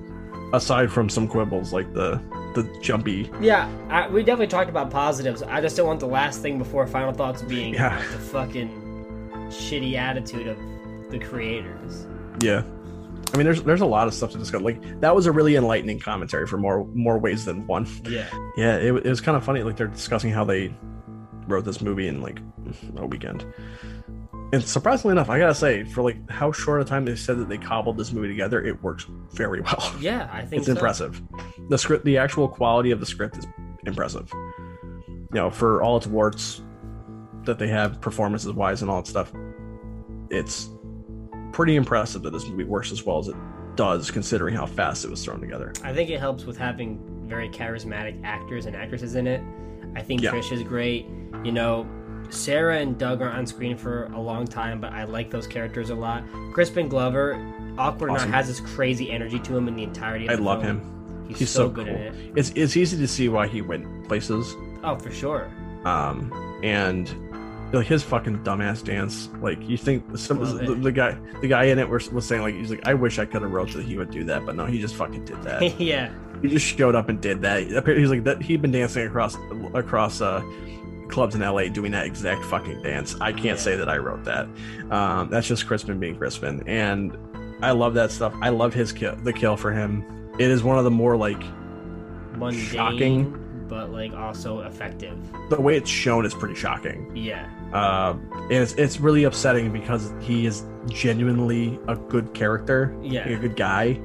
Aside from some quibbles like the the jumpy. Yeah, I, we definitely talked about positives. I just don't want the last thing before final thoughts being Yeah. the fucking shitty attitude of the creators. Yeah. I mean, there's there's a lot of stuff to discuss. Like that was a really enlightening commentary for more more ways than one. Yeah, Yeah, it, it was kind of funny. Like they're discussing how they wrote this movie in like a weekend. And surprisingly enough, I gotta say, for like how short a time they said that they cobbled this movie together, it works very well. yeah, I think It's so. impressive. The script, the actual quality of the script is impressive. You know, for all its warts that they have, performances wise and all that stuff, it's pretty impressive that this movie works as well as it does, considering how fast it was thrown together. I think it helps with having very charismatic actors and actresses in it. I think Yeah. Trish is great. You know, Sarah and Doug are on screen for a long time, but I like those characters a lot. Crispin Glover, awkward Awesome. has this crazy energy to him in the entirety of I love film. him. He's, He's so, so good cool. in it. It's it's easy to see why he went places. Oh, for sure. Um, and like his fucking dumbass dance. Like you think some the, the guy the guy in it was, was saying like he's like I wish I could have wrote that he would do that, but no, he just fucking did that. yeah. he just showed up and did that. He's like that. He'd been dancing across across uh, clubs in LA doing that exact fucking dance. I can't Yeah. say that I wrote that. Um, that's just Crispin being Crispin, and I love that stuff. I love his kill, the kill for him. It is one of the more like Mundane, Shocking. But like also effective. the way it's shown is pretty shocking. Yeah. Uh, and it's it's really upsetting because he is genuinely a good character, Yeah. a good guy.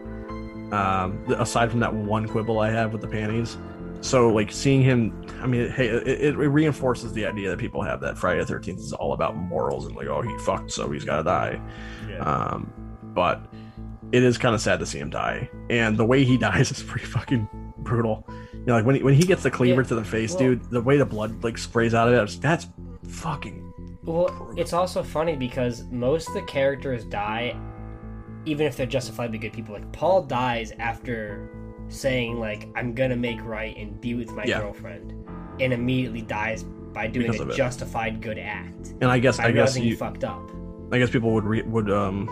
Um, aside from that one quibble I have with the panties, so like seeing him, I mean, hey, it, it, it reinforces the idea that people have that Friday the Thirteenth is all about morals and like, oh, he fucked, so he's gotta die. Yeah. Um, but it is kind of sad to see him die, and the way he dies is pretty fucking brutal. You know, like when he, when he gets the cleaver Yeah, to the face, well- dude, the way the blood like sprays out of it, that's fucking Well, it's also funny because most of the characters die, even if they're justified justifiably good people. Like Paul dies after saying like I'm gonna make right and be with my Yeah. girlfriend, and immediately dies by doing Because a justified good act. And I guess I guess you, fucked up. I guess people would re- would um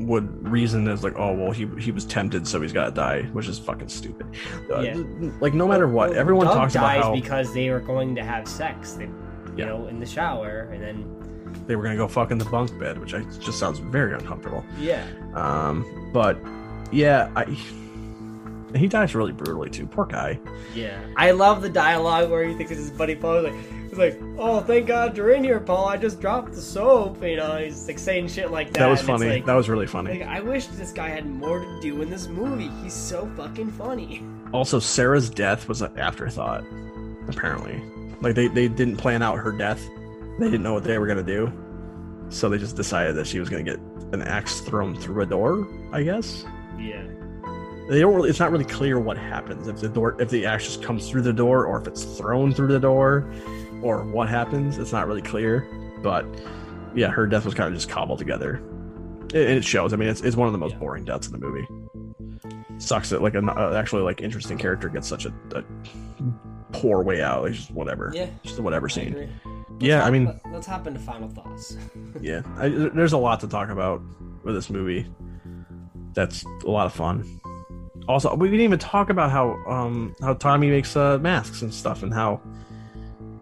would reason as like oh well he he was tempted so he's got to die which is fucking stupid. Uh, Yeah. Like no matter what, Well, everyone Doug talks dies about how because they were going to have sex. They, you Yeah. know, in the shower, and then they were gonna go fuck in the bunk bed, which I, just sounds very uncomfortable. yeah, Um, but yeah, I he dies really brutally too. Poor guy. yeah. I love the dialogue where he thinks it's his buddy Paul. Like, like, "Oh, thank God you're in here, Paul. I just dropped the soap." You know, he's like saying shit like that. That was funny. like- that was really funny. Like, I wish this guy had more to do in this movie. He's so fucking funny. Also, Sarah's death was an afterthought. Apparently, like they they didn't plan out her death. They didn't know what they were gonna do, so they just decided that she was gonna get an axe thrown through a door. I guess. Yeah. they don't really, it's not really clear what happens if the door if the axe just comes through the door or if it's thrown through the door or what happens it's not really clear but yeah her death was kind of just cobbled together it, it shows i mean it's, it's one of the most Yeah. boring deaths in the movie sucks that like an uh, actually like interesting character gets such a, a poor way out like just whatever Yeah. just a whatever scene. Yeah, Let's I hop- mean- let- let's hop into final thoughts. yeah I, there's a lot to talk about with this movie that's a lot of fun also we didn't even talk about how um how tommy makes uh masks and stuff and how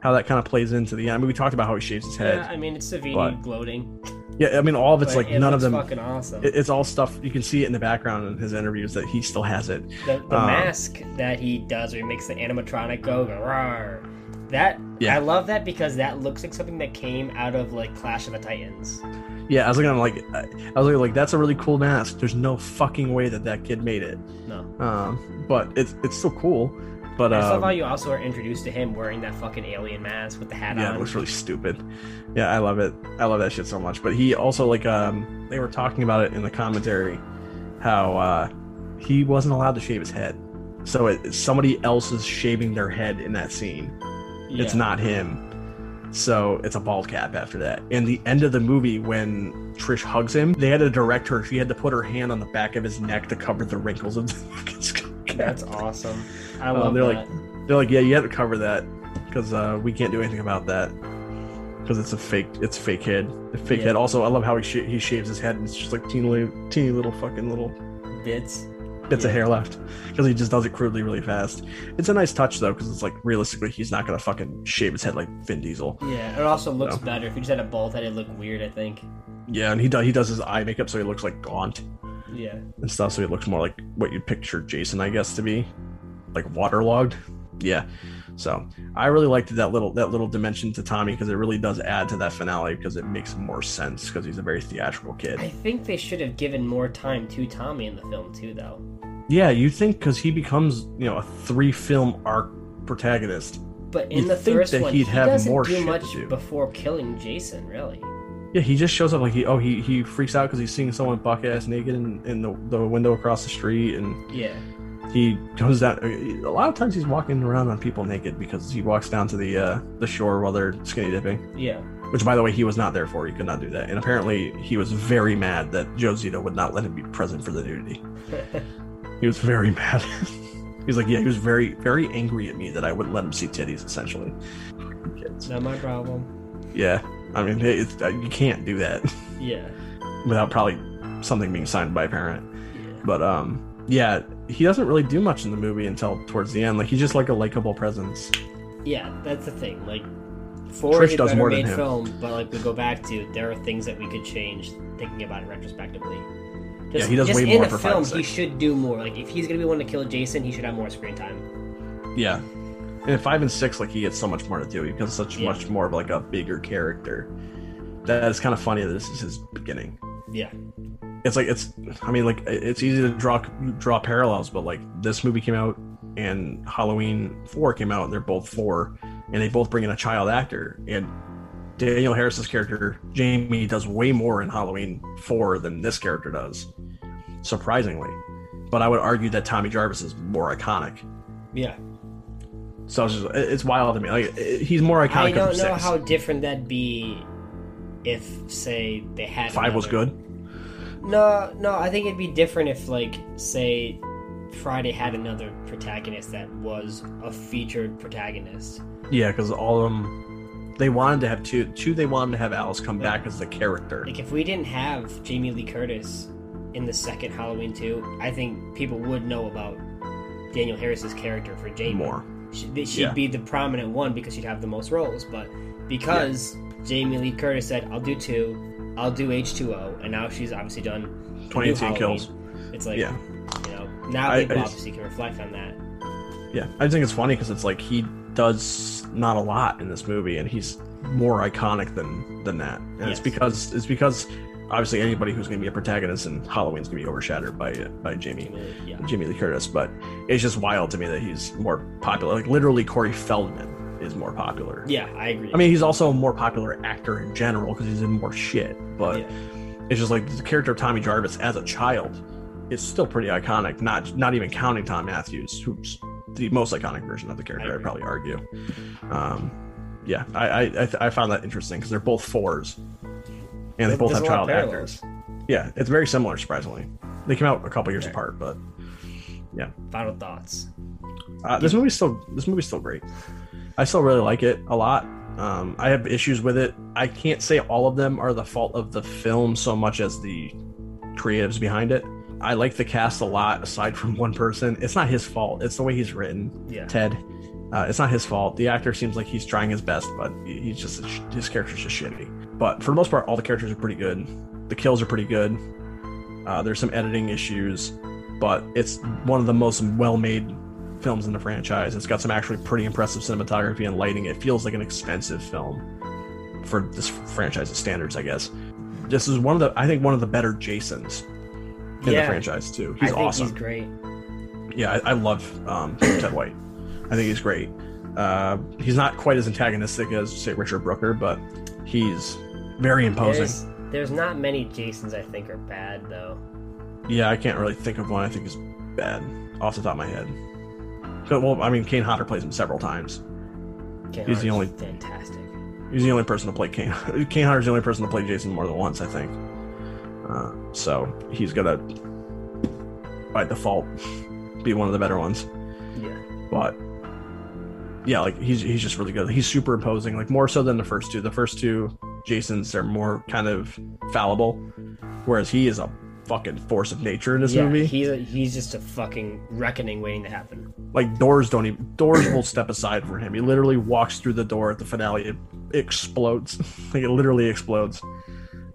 how that kind of plays into the i mean we talked about how he shaves his head yeah, I mean, it's Savini But- gloating. yeah i mean all of it's but like it none of them fucking awesome. it- it's all stuff you can see it in the background in his interviews that he still has it the the um, mask that he does, where he makes the animatronic go, go "Rawr." That Yeah. I love that because that looks like something that came out of like Clash of the Titans. yeah i was looking him like i I was looking like that's a really cool mask there's no fucking way that that kid made it No, um but it's it's still cool but I love um, how you also are introduced to him wearing that fucking alien mask with the hat on. yeah on. it looks really stupid yeah i love it i love that shit so much but he also like um they were talking about it in the commentary how uh he wasn't allowed to shave his head so it, somebody else is shaving their head in that scene Yeah. it's not him so it's a bald cap after that and the end of the movie when trish hugs him they had to direct her she had to put her hand on the back of his neck to cover the wrinkles of the fucking skull cap. That's awesome. I Um, love they're that. like they're like yeah you have to cover that because uh, we can't do anything about that because it's a fake it's fake head a fake Yeah. head also i love how he, sh- he shaves his head and it's just like teeny little, teeny little fucking little bits. bits of hair left because he just does it crudely really fast it's a nice touch though because it's like realistically he's not gonna fucking shave his head like vin diesel Yeah, it also looks So. better. If he just had a bald head, it'd look weird. I think. yeah and he does he does his eye makeup so he looks like gaunt Yeah. and stuff so he looks more like what you'd picture jason i guess to be like waterlogged yeah so i really liked that little that little dimension to tommy because it really does add to that finale because it makes more sense because he's a very theatrical kid I think they should have given more time to Tommy in the film too, though. yeah you think because he becomes you know a three film arc protagonist But in the first one, he'd he have doesn't more do much do. before killing Jason. Really? yeah he just shows up like he oh he he freaks out because he's seeing someone buck ass naked in, in the, the window across the street and Yeah. He goes down. A lot of times he's walking around on people naked because he walks down to the uh, the shore while they're skinny dipping. Yeah. Which, by the way, he was not there for. He could not do that. And apparently, he was very mad that Joe Zito would not let him be present for the nudity. he was very mad. He's like, yeah, he was very, very angry at me that I wouldn't let him see titties. Essentially, Kids. Not my problem. Yeah, I mean, uh, you can't do that. Yeah. Without probably something being signed by a parent. Yeah. But um, yeah, he doesn't really do much in the movie until towards the end. Like he's just like a likable presence. Yeah, that's the thing. Like, Four Trish does more than made him. film, but like we go back to, there are things that we could change thinking about it retrospectively. Just, he does just way in more a film, he should do more. Like, if he's gonna be one to kill Jason, he should have more screen time. Yeah. And in five and six, like he gets so much more to do. He becomes such Yeah. much more of like a bigger character. That is kind of funny that this is his beginning. Yeah. It's like it's. I mean, like it's easy to draw draw parallels, but like this movie came out and Halloween four came out, and they're both four, and they both bring in a child actor. And Danielle Harris's character Jamie does way more in Halloween four than this character does, surprisingly. But I would argue that Tommy Jarvis is more iconic. Yeah. So it's, just, it's wild to me. Like he's more iconic. I don't know six. how different that'd be if, say, they had five was good. No, no, I think it'd be different if, like, say, Friday had another protagonist that was a featured protagonist. Yeah, because all of them, they wanted to have two. Two, they wanted to have Alice come back as the character. Like, if we didn't have Jamie Lee Curtis in the second Halloween 2, I think people would know about Danielle Harris's character for Jamie. More. She'd, she'd Yeah. be the prominent one because she'd have the most roles, but because Jamie Lee Curtis said, I'll do two, I'll do H2O, and now she's obviously done the 2018 kills. It's like, Yeah. you know, now I- people I- obviously can reflect on that. Yeah, I think it's funny because it's like he does not a lot in this movie, and he's more iconic than than that. And it's because it's because obviously anybody who's going to be a protagonist in Halloween's going to be overshadowed by by Jamie. Yeah. Jamie Lee Curtis, but it's just wild to me that he's more popular. Like literally, Corey Feldman is more popular. Yeah, I agree. I mean, he's also a more popular actor in general because he's in more shit. But Yeah. it's just like the character of Tommy Jarvis as a child is still pretty iconic. Not not even counting Thom Mathews, who's the most iconic version of the character. I I'd probably argue. Um, yeah, I I, I, th- I found that interesting because they're both fours, and they both There's have lot of child actors. Yeah, it's very similar. Surprisingly, they came out a couple years apart, but yeah. Final thoughts. uh, this movie's still this movie's still great. I still really like it a lot. Um, I have issues with it. I can't say all of them are the fault of the film so much as the creatives behind it. I like the cast a lot. Aside from one person, it's not his fault. It's the way he's written. Yeah. Ted. Uh, it's not his fault. The actor seems like he's trying his best, but he's just his character's just shitty. But for the most part, all the characters are pretty good. The kills are pretty good. Uh, there's some editing issues, but it's one of the most well-made films in the franchise. It's got some actually pretty impressive cinematography and lighting. It feels like an expensive film for this franchise's standards, I guess. This is one of the, I think, one of the better Jasons in the franchise too. I He's think awesome. he's great. Yeah, I, I love um, Ted White. I think he's great. Uh, he's not quite as antagonistic as say Richard Brooker, but he's very imposing. There's, there's not many Jasons I think are bad though. Yeah, I can't really think of one I think is bad off the top of my head. So, well, I mean, Kane Hodder plays him several times. Ken He's the only- fantastic. He's the only person to play Kane. Kane Hodder's the only person to play Jason more than once, I think. Uh, so he's gonna, by default, be one of the better ones. Yeah. but yeah, like he's he's just really good. He's super imposing, like more so than the first two. The first two Jasons are more kind of fallible, whereas he is a fucking force of nature in this yeah, movie. He's he's just a fucking reckoning waiting to happen. like doors don't even doors will step aside for him. He literally walks through the door at the finale. It explodes. like it literally explodes.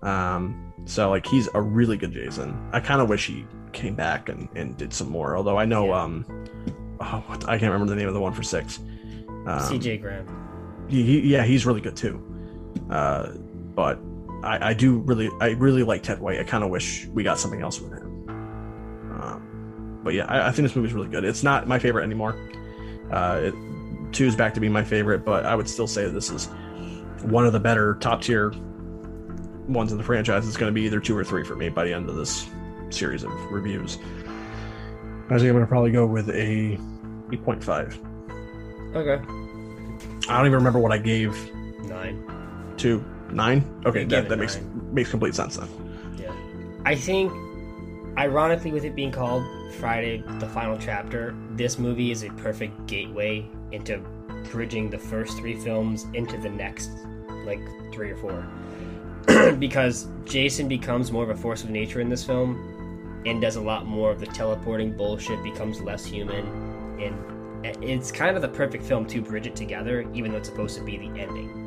Um, so like he's a really good Jason. I kind of wish he came back and, and did some more. Although I know Yeah. um, oh, what, I can't remember the name of the one for six. Um, C.J. Graham. he, he- yeah, he's really good too. Uh, but I, I do really, I really like Ted White. I kind of wish we got something else with him. Um, but yeah, I, I think this movie's really good. It's not my favorite anymore. Uh, it, two is back to being my favorite, but I would still say this is one of the better top tier ones in the franchise. It's going to be either two or three for me by the end of this series of reviews. I think I'm gonna probably go with a 8.5. Okay. I don't even remember what I gave Nine. to nine. Okay, that, that makes nine. makes complete sense then. Yeah. I think, ironically, with it being called Friday, the final chapter, this movie is a perfect gateway into bridging the first three films into the next, like, three or four. because Jason becomes more of a force of nature in this film and does a lot more of the teleporting bullshit, becomes less human, and it's kind of the perfect film to bridge it together, even though it's supposed to be the ending.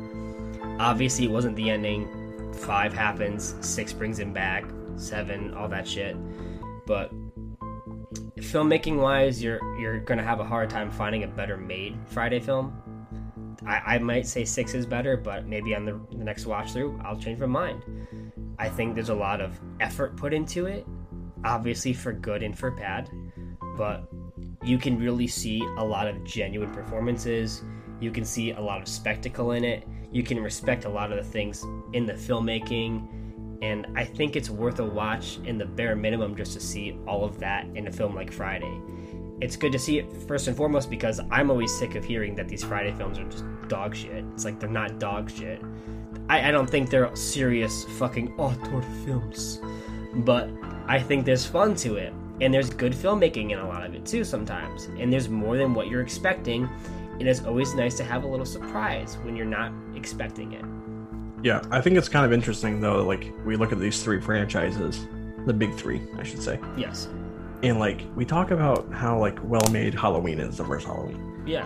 Obviously, it wasn't the ending. Five happens, six brings him back, seven, all that shit. But filmmaking wise, you're you're gonna have a hard time finding a better made Friday film. I, I might say six is better, but maybe on the, the next watch through, I'll change my mind. I think there's a lot of effort put into it, obviously for good and for bad, but you can really see a lot of genuine performances. You can see a lot of spectacle in it. You can respect a lot of the things in the filmmaking. And I think it's worth a watch in the bare minimum just to see all of that in a film like Friday. It's good to see it first and foremost because I'm always sick of hearing that these Friday films are just dog shit. It's like they're not dog shit. I, I don't think they're serious fucking auteur films. But I think there's fun to it. And there's good filmmaking in a lot of it too sometimes. And there's more than what you're expecting. And it's always nice to have a little surprise when you're not expecting it. Yeah, I think it's kind of interesting though. Like we look at these three franchises, the big three, I should say, Yes. and like we talk about how like well-made Halloween is, the first Halloween, Yeah.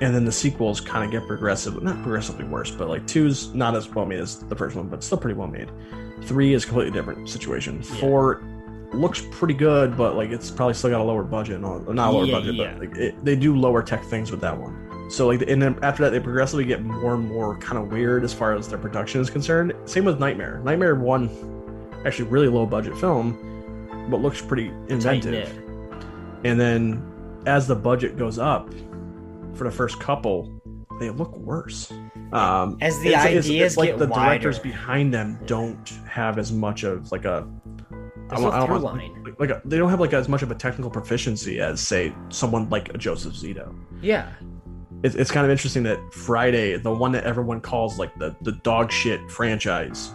and then the sequels kind of get progressive, not progressively worse, but like two's not as well-made as the first one, but still pretty well-made. Three is a completely different situation. Yeah. Four looks pretty good, but like it's probably still got a lower budget, and all, not a lower Yeah, budget, yeah. but like it, they do lower tech things with that one. So like, and then after that, they progressively get more and more kind of weird as far as their production is concerned. Same with Nightmare. Nightmare one, actually really low budget film, but looks pretty inventive. And then as the budget goes up for the first couple, they look worse. Um, As the it's- it's- ideas it's like get the directors behind them don't have as much of like a There's I no don't- I don't line. like, like a, they don't have like as much of a technical proficiency as say someone like a Joseph Zito. Yeah. It's, it's kind of interesting that Friday, the one that everyone calls like the the dog shit franchise,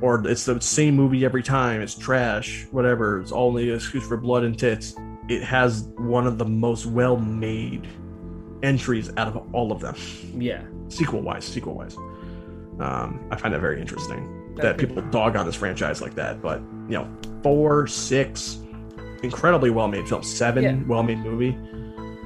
or it's the same movie every time. It's trash, whatever. It's only an excuse for blood and tits. It has one of the most well made entries out of all of them, Yeah. sequel wise. Sequel wise, um, I find that very interesting that people dog on this franchise like that. But you know, four, six, incredibly well made film. Seven, Yeah. well made movie.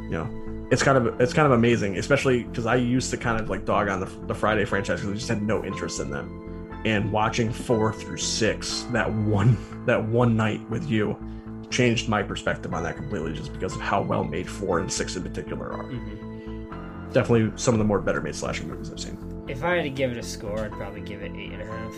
You know, it's kind of it's kind of amazing, especially because I used to kind of like dog on the, the Friday franchise because I just had no interest in them. And watching four through six that one that one night with you changed my perspective on that completely, just because of how well made four and six in particular are. hmm Definitely some of the more better made slasher movies I've seen. If I had to give it a score, I'd probably give it eight and a half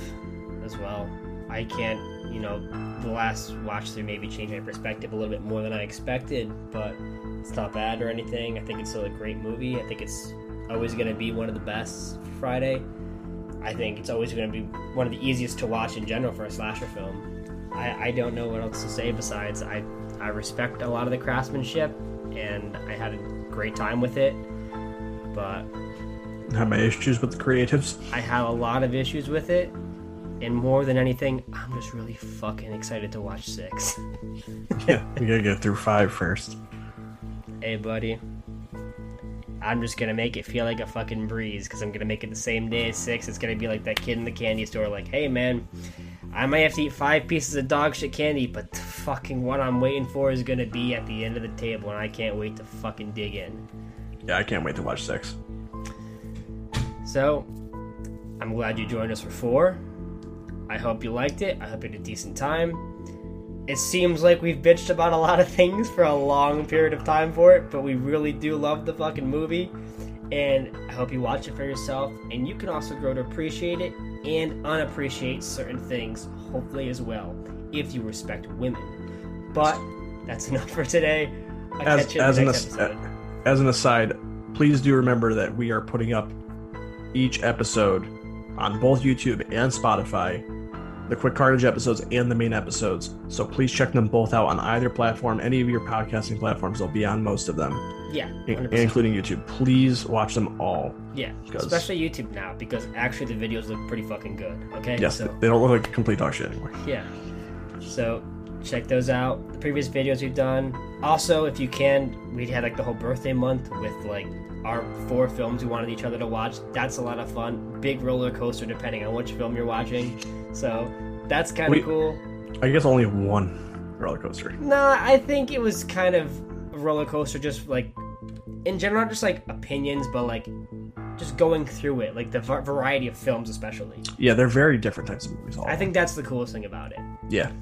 as well. I can't, you know, the last watch through maybe changed my perspective a little bit more than I expected, but it's not bad or anything. I think it's still a great movie. I think it's always going to be one of the best Friday. I think it's always going to be one of the easiest to watch in general for a slasher film. I, I don't know what else to say besides I, I respect a lot of the craftsmanship and I had a great time with it, but Have my issues with the creatives. I have a lot of issues with it, and more than anything, I'm just really fucking excited to watch six. yeah, we gotta get through five first. hey, buddy. I'm just gonna make it feel like a fucking breeze because I'm gonna make it the same day as six. It's gonna be like that kid in the candy store, like, hey man, I might have to eat five pieces of dog shit candy, but the fucking what I'm waiting for is gonna be at the end of the table, and I can't wait to fucking dig in. Yeah, I can't wait to watch six. So, I'm glad you joined us for four. I hope you liked it. I hope you had a decent time. It seems like we've bitched about a lot of things for a long period of time for it, but we really do love the fucking movie. And I hope you watch it for yourself. And you can also grow to appreciate it and unappreciate certain things, hopefully, as well, if you respect women. But that's enough for today. I'll As catch you in as an episode. as an aside, please do remember that we are putting up each episode on both YouTube and Spotify the quick cartage episodes and the main episodes. So please check them both out on either platform, any of your podcasting platforms. They'll be on most of them, Yeah, in- 100%. including YouTube. Please watch them all. yeah, especially YouTube now because actually the videos look pretty fucking good. Okay, Yes, so they don't look like complete dog shit anymore. yeah, so check those out. The previous videos we've done. Also, if you can, we had like the whole birthday month with like our four films we wanted each other to watch. That's a lot of fun. Big roller coaster depending on which film you're watching. So that's kind of cool. I guess only one roller coaster. Nah, I think it was kind of a roller coaster, just like in general, not just like opinions, but like just going through it, like the va- variety of films, especially. Yeah, they're very different types of movies. All I think that's the coolest thing about it. yeah,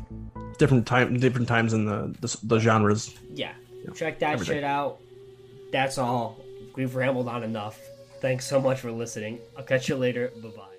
different time, different times in the the, the genres. Yeah, check that everything. shit out. That's all. We've rambled on enough. Thanks so much for listening. I'll catch you later. Bye bye.